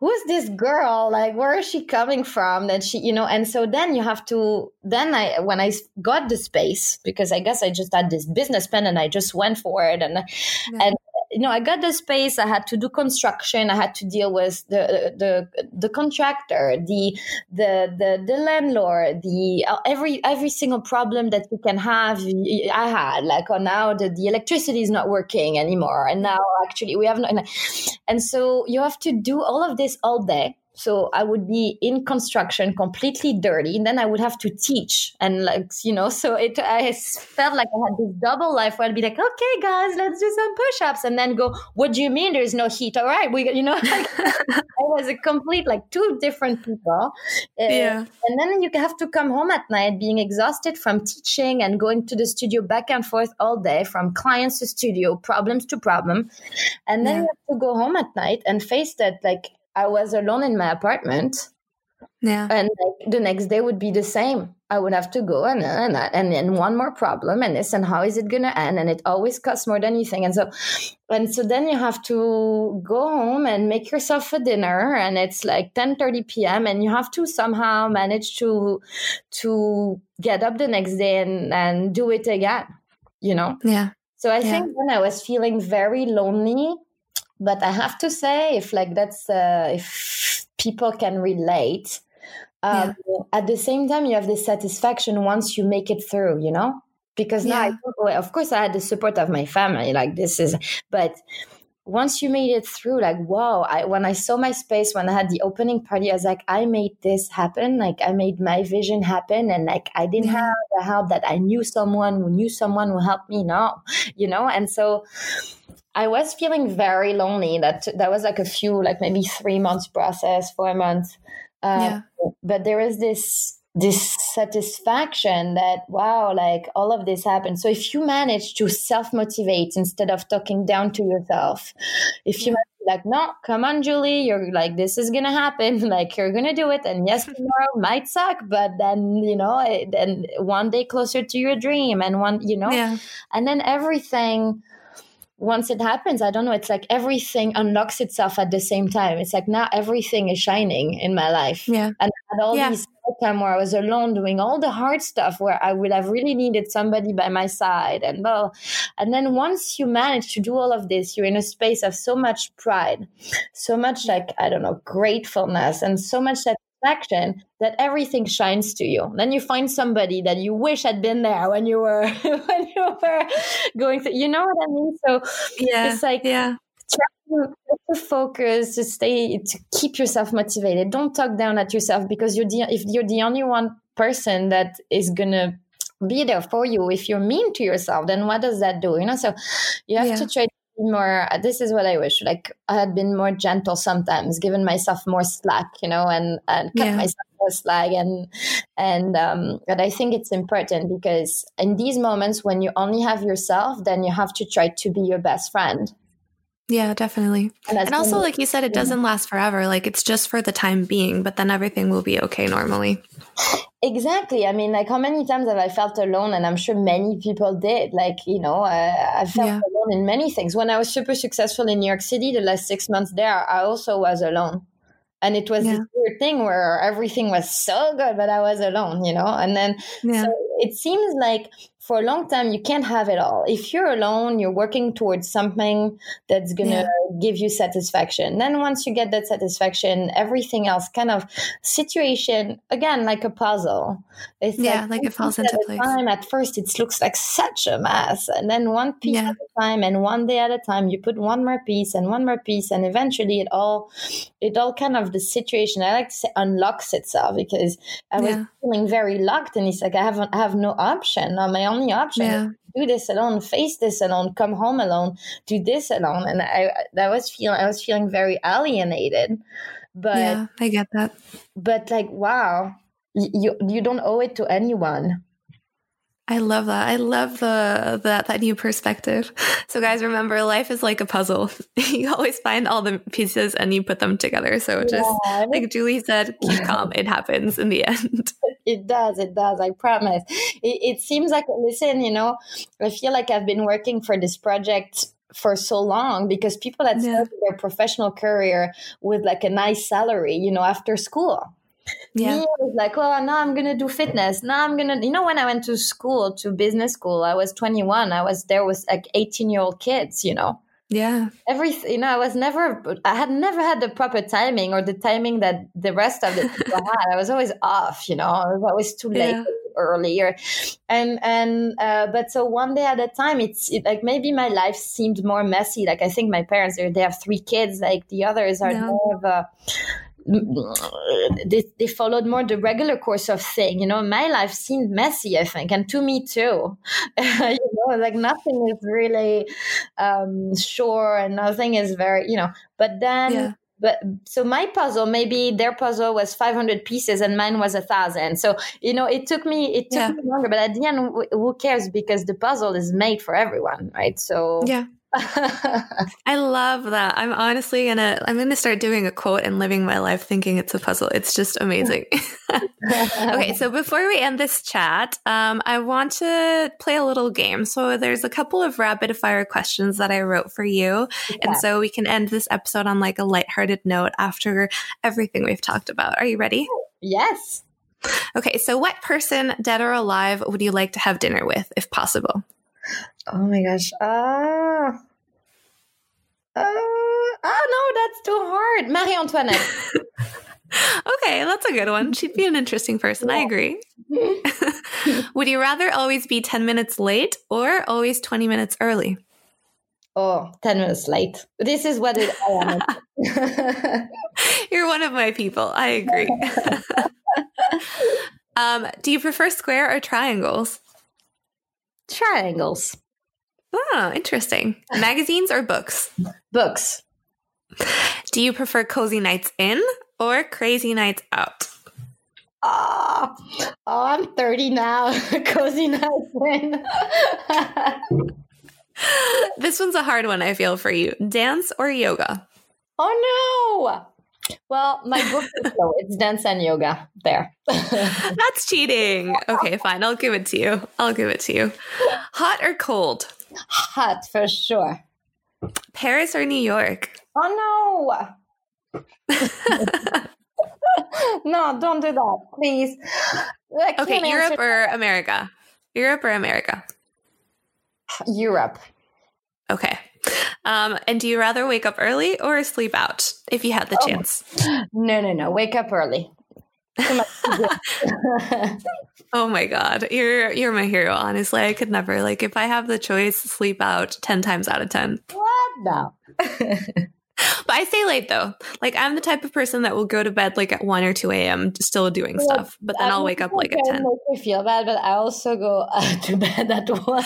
who's this girl? Like where is she coming from? That she you know and so then you have to then i when i got the space because i guess i just had this business plan and i just went for it and and you know, I got the space. I had to do construction. I had to deal with the the the contractor, the the the, the landlord, the uh, every every single problem that you can have. I had like, oh, now the, the electricity is not working anymore, and now actually we have not. And so you have to do all of this all day so I would be in construction completely dirty. And then I would have to teach and like you know so it I felt like I had this double life where I'd be like okay guys let's do some push-ups and then go what do you mean there's no heat? All right we you know like, I was a complete like two different people. Uh, yeah. and then you have to come home at night being exhausted from teaching and going to the studio back and forth all day from clients to studio problems to problem. And then yeah. you have to go home at night and face that like I was alone in my apartment. Yeah. And like, the next day would be the same. I would have to go and and and then one more problem and this and how is it gonna end? And it always costs more than anything. And so and so then you have to go home and make yourself a dinner and it's like 10 30 p.m. and you have to somehow manage to to get up the next day and, and do it again. You know? Yeah. So I yeah. think when I was feeling very lonely, but I have to say, if like that's uh, if people can relate, um, yeah. at the same time you have this satisfaction once you make it through. You know, because yeah. now I, of course I had the support of my family. Like this is, but once you made it through, like, wow, I, when I saw my space, when I had the opening party, I was like, I made this happen. Like, I made my vision happen. And like, I didn't have the help that I knew someone who knew someone who helped me now, you know? And so I was feeling very lonely. That, that was like a few, like maybe three months process, four months. Uh, yeah. But there is this this satisfaction that wow like all of this happened. So if you manage to self motivate instead of talking down to yourself if you like no come on julie you're like this is gonna happen like you're gonna do it and yes tomorrow might suck but then you know eh, then one day closer to your dream and one you know? Yeah. and then everything once it happens i don't know it's like everything unlocks itself at the same time. It's like now everything is shining in my life. Yeah. And all yeah. these time where I was alone doing all the hard stuff where I would have really needed somebody by my side and well and then once you manage to do all of this you're in a space of so much pride so much like I don't know gratefulness and so much satisfaction that everything shines to you then you find somebody that you wish had been there when you were when you were going through you know what I mean so yeah it's like yeah to, to focus, to stay, to keep yourself motivated. Don't talk down at yourself because you're the, if you're the only one person that is gonna be there for you. If you're mean to yourself, then what does that do? You know, so you have yeah. to try more. This is what I wish. Like I had been more gentle sometimes, given myself more slack. You know, and and cut yeah. myself more slack and and um but i think it's important because in these moments when you only have yourself then you have to try to be your best friend yeah, definitely. And, and also, like you said, it doesn't last forever. Like it's just for the time being, but then everything will be okay normally. Exactly. I mean, like how many times have I felt alone? And I'm sure many people did. Like, you know, I, I felt yeah. alone in many things. When I was super successful in New York City, the last six months there, I also was alone. And it was yeah. this weird thing where everything was so good, but I was alone, you know? And then yeah. so it seems like for a long time you can't have it all if you're alone you're working towards something that's gonna yeah. give you satisfaction then once you get that satisfaction everything else kind of situation again like a puzzle it's yeah like, like it falls into place time at first it looks like such a mess and then one piece yeah. at a time and one day at a time you put one more piece and one more piece and eventually it all it all kind of the situation i like to say unlocks itself because i was yeah. feeling very locked and it's like i haven't I have no option on my only option. Yeah. Do this alone, face this alone, come home alone, do this alone, and I that was feeling I was feeling very alienated. But yeah, I get that. But like, wow, you you don't owe it to anyone. I love that. I love the that that new perspective. So guys, remember life is like a puzzle. you always find all the pieces and you put them together. So just yeah. like Julie said, keep calm. It happens in the end. It does. It does. I promise. It, it seems like listen, you know, I feel like I've been working for this project for so long because people that yeah. started their professional career with like a nice salary, you know, after school yeah. Me, was like, oh, now I'm gonna do fitness. Now I'm gonna, you know, when I went to school, to business school, I was 21. I was there with like 18 year old kids, you know. Yeah. Everything, you know, I was never, I had never had the proper timing or the timing that the rest of the people had. I was always off, you know, I was always too late. Yeah. earlier and and uh, but so one day at a time it's it, like maybe my life seemed more messy like i think my parents they have three kids like the others are yeah. more of a they, they followed more the regular course of thing you know my life seemed messy i think and to me too you know like nothing is really um sure and nothing is very you know but then yeah. But so my puzzle, maybe their puzzle was 500 pieces and mine was a thousand. So, you know, it took me, it took yeah. me longer, but at the end, who cares? Because the puzzle is made for everyone, right? So, yeah. I love that. I'm honestly gonna I'm gonna start doing a quote and living my life thinking it's a puzzle. It's just amazing. okay, so before we end this chat, um, I want to play a little game. So there's a couple of rapid fire questions that I wrote for you, and so we can end this episode on like a lighthearted note after everything we've talked about. Are you ready? Yes. Okay, so what person, dead or alive, would you like to have dinner with, if possible? Oh my gosh. Uh, uh, oh no, that's too hard. Marie Antoinette. okay, that's a good one. She'd be an interesting person. Yeah. I agree. Would you rather always be 10 minutes late or always 20 minutes early? Oh, 10 minutes late. This is what it, I am. You're one of my people. I agree. um, do you prefer square or triangles? Triangles. Oh, interesting. Magazines or books? Books. Do you prefer cozy nights in or crazy nights out? Oh, oh I'm 30 now. cozy nights in. this one's a hard one, I feel, for you. Dance or yoga? Oh, no. Well, my book is low. It's dance and yoga. There. That's cheating. Okay, fine. I'll give it to you. I'll give it to you. Hot or cold? Hot for sure. Paris or New York? Oh no. no, don't do that, please. Okay, Europe or America? Europe or America? Europe. Okay. Um, and do you rather wake up early or sleep out if you had the oh. chance? No, no, no. Wake up early. oh my god, you're you're my hero. Honestly, I could never like if I have the choice, sleep out ten times out of ten. What? No. but I stay late though. Like I'm the type of person that will go to bed like at one or two a.m. still doing well, stuff, but then I'll wake up like at ten. Make me feel bad, but I also go uh, to bed at one.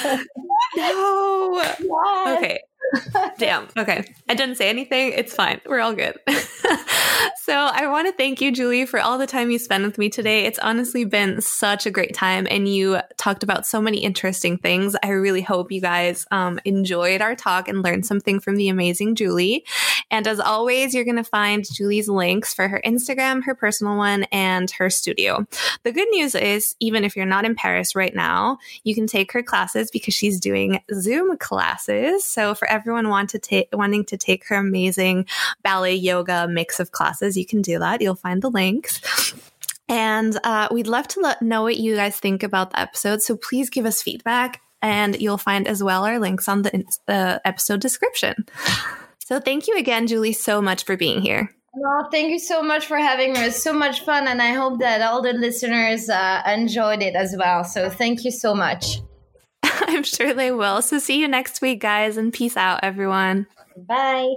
no. Yes. Okay. Damn. Okay. I didn't say anything. It's fine. We're all good. so I want to thank you, Julie, for all the time you spent with me today. It's honestly been such a great time, and you talked about so many interesting things. I really hope you guys um, enjoyed our talk and learned something from the amazing Julie. And as always, you're going to find Julie's links for her Instagram, her personal one, and her studio. The good news is, even if you're not in Paris right now, you can take her classes because she's doing Zoom classes. So for everyone want to ta- wanting to take her amazing ballet yoga mix of classes, you can do that. You'll find the links. And uh, we'd love to let, know what you guys think about the episode. So please give us feedback, and you'll find as well our links on the, the episode description. So thank you again, Julie, so much for being here. Well, thank you so much for having me. It was so much fun, and I hope that all the listeners uh, enjoyed it as well. So thank you so much. I'm sure they will. So see you next week, guys, and peace out, everyone. Bye.